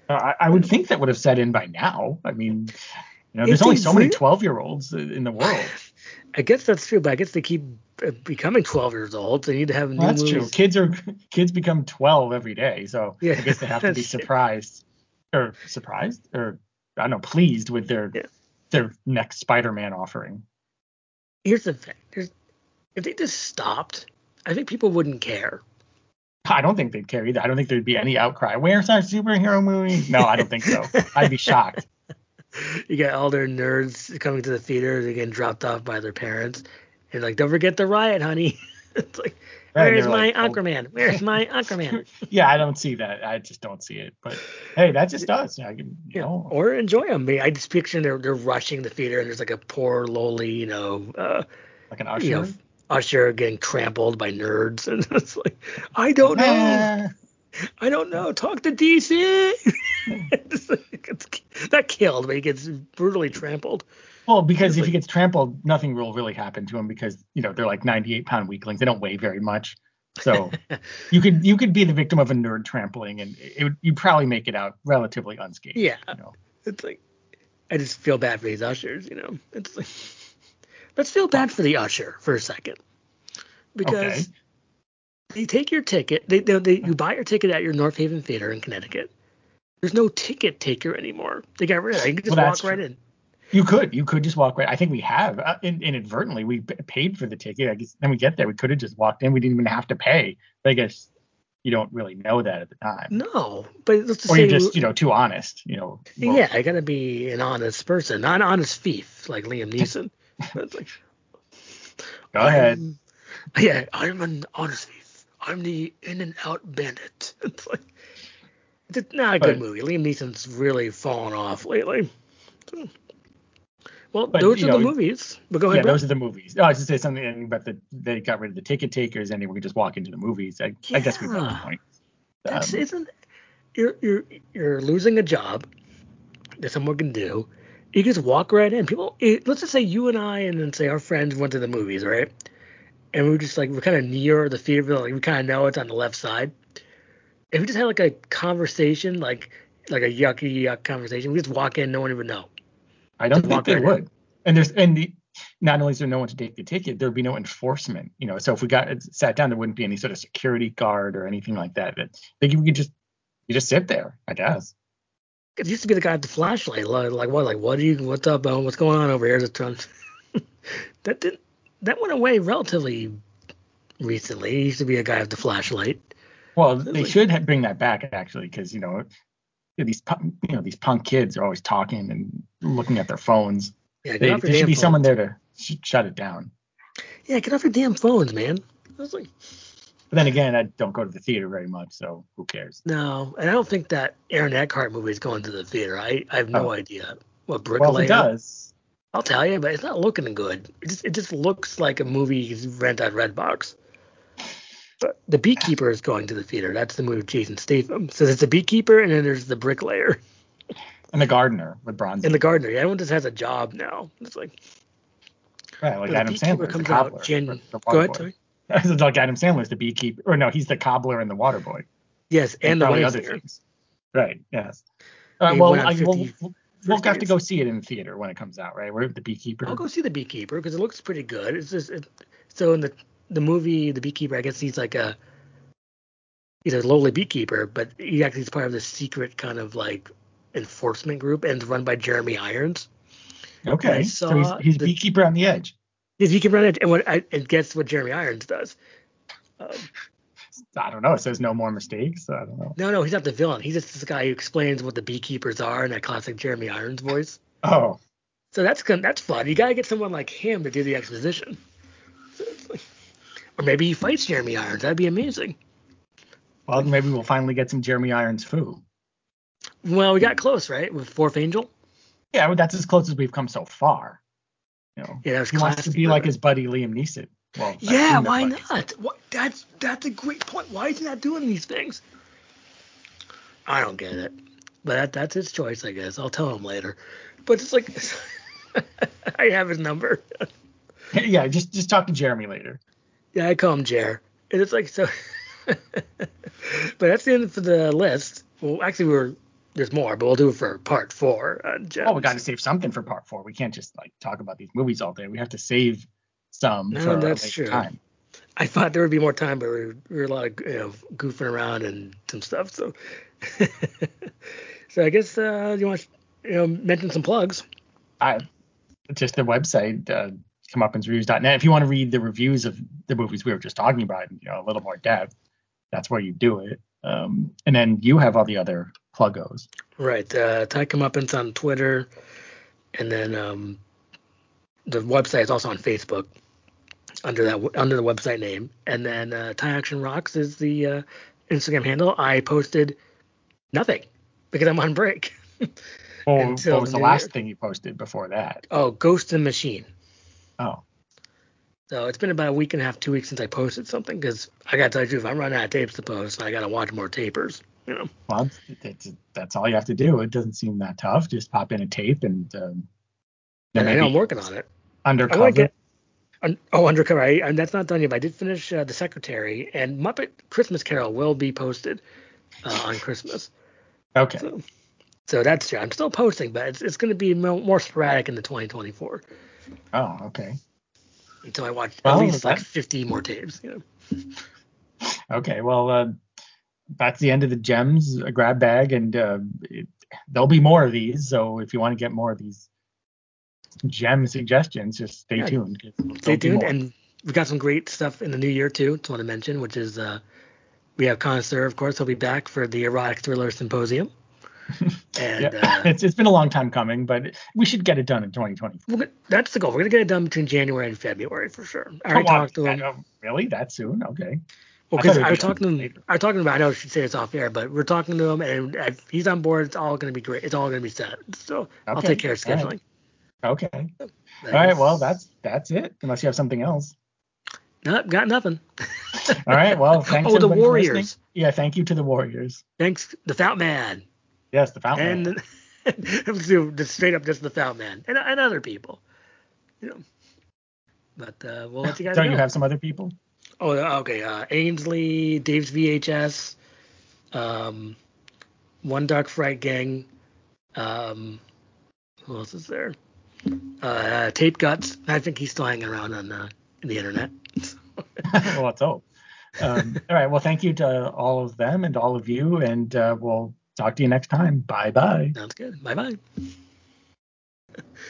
Uh, I, I, would think that would have set in by now. I mean, you know, there's only so many 12 year olds in the world. [LAUGHS] I guess that's true, but I guess they keep uh, becoming 12 years old. They need to have new. Well, that's movies. true. Kids are [LAUGHS] kids become 12 every day, so yeah, I guess they have to be [LAUGHS] surprised or surprised or I don't know, pleased with their yeah. their next Spider-Man offering. Here's the thing: There's, if they just stopped, I think people wouldn't care. I don't think they'd care either. I don't think there'd be any outcry. Where's our superhero movie? No, I don't think so. I'd be shocked [LAUGHS] you got all their nerds coming to the theater, they're getting dropped off by their parents, and like, don't forget the riot, honey. [LAUGHS] it's like, Right, Where's my like, oh. Where's my [LAUGHS] Anchorman? Yeah, I don't see that. I just don't see it. But hey, that just does. I can, you Yeah, know, or enjoy them. I just picture they're they're rushing the theater, and there's like a poor, lowly, you know, uh, like an usher. you know, usher getting trampled by nerds, [LAUGHS] and it's like, I don't know. [LAUGHS] I don't know. Talk to DC. [LAUGHS] It's like- it's- that killed, but he gets brutally trampled. Well, because if Like- he gets trampled, nothing will really happen to him because you know they're like 98 pound weaklings. They don't weigh very much. So you could you could be the victim of a nerd trampling, and it would you'd probably make it out relatively unscathed. Yeah. You know? It's like, I just feel bad for these ushers, you know. It's like, let's feel bad for the usher for a second, because Okay. you take your ticket, they, they, they you buy your ticket at your North Haven Theater in Connecticut. There's no ticket taker anymore. They got rid of that. You can just Well, walk right true. in. You could you could just walk right. I think we have uh, in, inadvertently we paid for the ticket. I guess then we get there we could have just walked in. We didn't even have to pay. But I guess you don't really know that at the time, No, but let's just or you're just you know too honest. You know. Well, yeah, I gotta be an honest person, not an honest thief like Liam [LAUGHS] Neeson. [LAUGHS] It's like, Go ahead. I'm- yeah, I'm an honest thief. I'm the in and out bandit. [LAUGHS] It's like it's not a good But- movie. Liam Neeson's really fallen off lately. So- well, But, those are the movies. But go yeah, ahead, bro. those are the movies. Oh, I was just say something about the they got rid of the ticket takers and we could just walk into the movies. I, I guess we got the Yeah. point. That's Um, isn't you're you're you're losing a job that someone can do. You can just walk right in. People, it, let's just say you and I, and then say our friends went to the movies, right? And we were just like we're kind of near the theater, like we kind of know it's on the left side. If we just had like a conversation, like like a yucky yuck conversation, we just walk in, no one would know. I don't Just think walk they right in. would. And there's and the, not only is there no one to take the ticket, there'd be no enforcement. You know, so if we got uh, sat down, there wouldn't be any sort of security guard or anything like that. That like we could just you just sit there, I guess. It used to be the guy with the flashlight, like, like what, like what are you, what's up, Owen? What's going on over here? [LAUGHS] That didn't, that went away relatively recently. He used to be a guy with the flashlight. Well, they should bring that back actually, because you know these you know these punk kids are always talking and looking at their phones. Yeah, get They, off your there should be someone phones. there to sh- shut it down. Yeah, get off your damn phones, man. I was like, But then again, I don't go to the theater very much, so who cares? no, and I don't think that Aaron Eckhart movie is going to the theater. I, I have no Oh. idea what Well, Bricklayer. if it does, I'll tell you, but it's not looking good. It just, it just looks like a movie rent at Redbox. But the Beekeeper is going to the theater. That's the movie with Jason Statham. So there's the Beekeeper, and then there's the Bricklayer. and the gardener with Bronze. And the gardener, yeah, everyone just has a job now. It's like right, like Adam Sandler, comes out. Jan- Go ahead. [LAUGHS] sorry. It's like Adam Sandler's the beekeeper, or no, he's the cobbler and the water boy. Yes, and the probably other singer. things. Right. Yes. Uh, well, I, we'll, we'll, we'll have to go see it in the theater when it comes out, right? We're the beekeeper. I'll go see the Beekeeper because it looks pretty good. It's just it, so in the the movie, the Beekeeper, I guess he's like a he's a lowly beekeeper, but he actually is part of this secret kind of like enforcement group, and run by Jeremy Irons. Okay. So he's, he's the- beekeeper on the edge. He's can run it, and what guess what Jeremy Irons does? Um, I don't know. It says no more mistakes. So I don't know. no, no, he's not the villain. He's just this guy who explains what the beekeepers are in that classic Jeremy Irons voice. Oh, So that's. That's fun. You gotta get someone like him to do the exposition. So like- or maybe he fights Jeremy Irons. That'd be amazing. well, maybe we'll finally get some Jeremy Irons foo. Well, we got close, right? With Fourth Angel. Yeah, well, that's as close as we've come so far. You know, Yeah, he wants to be like his buddy Liam Neeson. Well, Yeah, why buddies. not? What? That's that's a great point. Why is he not doing these things? I don't get it. But that, that's his choice, I guess. I'll tell him later. But it's like [LAUGHS] I have his number. [LAUGHS] yeah, just just talk to Jeremy later. Yeah, I call him Jer. And it's like so. [LAUGHS] but that's the end for the list. Well, actually, we're there's more, but we'll do it for part four. Uh, Oh, we got to save something for part four. We can't just like talk about these movies all day. We have to save some No, for that's true. time. I thought there would be more time, but we were, we were a lot of you know goofing around and some stuff. So, [LAUGHS] so I guess uh, you want to you know mention some plugs. I just the website, uh, comeuppancereviews.net. If you want to read the reviews of the movies we were just talking about, you know, a little more depth, that's where you do it. Um, and then you have all the other pluggos. Right. Uh, Ty Comeuppance on Twitter, and then um, the website is also on Facebook. under that under the website name, and then uh, Tie Action Rocks is the uh, Instagram handle. I posted nothing because I'm on break. Well, [LAUGHS] Until what was the the last year. thing you posted before that? oh, Ghost and Machine. Oh, So it's been about a week and a half, two weeks since I posted something because I got to tell you, if I'm running out of tapes to post. I got to watch more tapers. Know, well, it's, that's all you have to do. It doesn't seem that tough. Just pop in a tape and um, I know I'm working on it. undercover. I get. Un, oh, undercover. I, and that's not done yet. But I did finish uh, the Secretary and Muppet Christmas Carol will be posted uh, on Christmas. okay. So, so that's I'm still posting, but it's, it's going to be more, more sporadic in the 2024 Oh, okay. until I watch Well, at least like 50 more tapes. You know. Okay. Well, uh, that's the end of the gems grab bag, and uh, it, there'll be more of these. So if you want to get more of these gem suggestions, just stay Yeah. tuned. Stay tuned, and we've got some great stuff in the new year too. Just want to mention, which is uh, we have Connoisseur, of course. He'll be back for the Erotic Thriller Symposium, [LAUGHS] and yeah, uh, it's it's been a long time coming, but we should get it done in 2020. we're that's the goal. We're gonna get it done between January and February for sure. I already on, talked to him. oh, really? That soon? Okay. Well, I because I was talking to him. I was talking about. I know I should say this off air, but we're talking to him, and if he's on board, it's all going to be great. It's all going to be set. So I'll take care of all right. scheduling. Okay. All right. Well, that's that's it. Unless you have something else. Nope, got nothing. All right. Well, [LAUGHS] thanks. oh, the. Warriors. Yeah. Thank you to the Warriors. Thanks, the Fountain Man, Yes, the fountain. Man. and [LAUGHS] let's do just straight up just the Fountain Man, and, and other people. You know. But uh, we'll let you guys Don't know. you have some other people? Oh, okay. Uh, Ainsley, Dave's VHS, um, One Dark Fright Gang. Um, who else is there? Uh, Tape Guts. I think he's still hanging around on uh, the internet. [LAUGHS] well, let's hope. Um, all right. Well, thank you to all of them and all of you, and uh, we'll talk to you next time. Bye bye. Sounds good. Bye bye.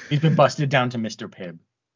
He's been busted down to Mr. Pibb.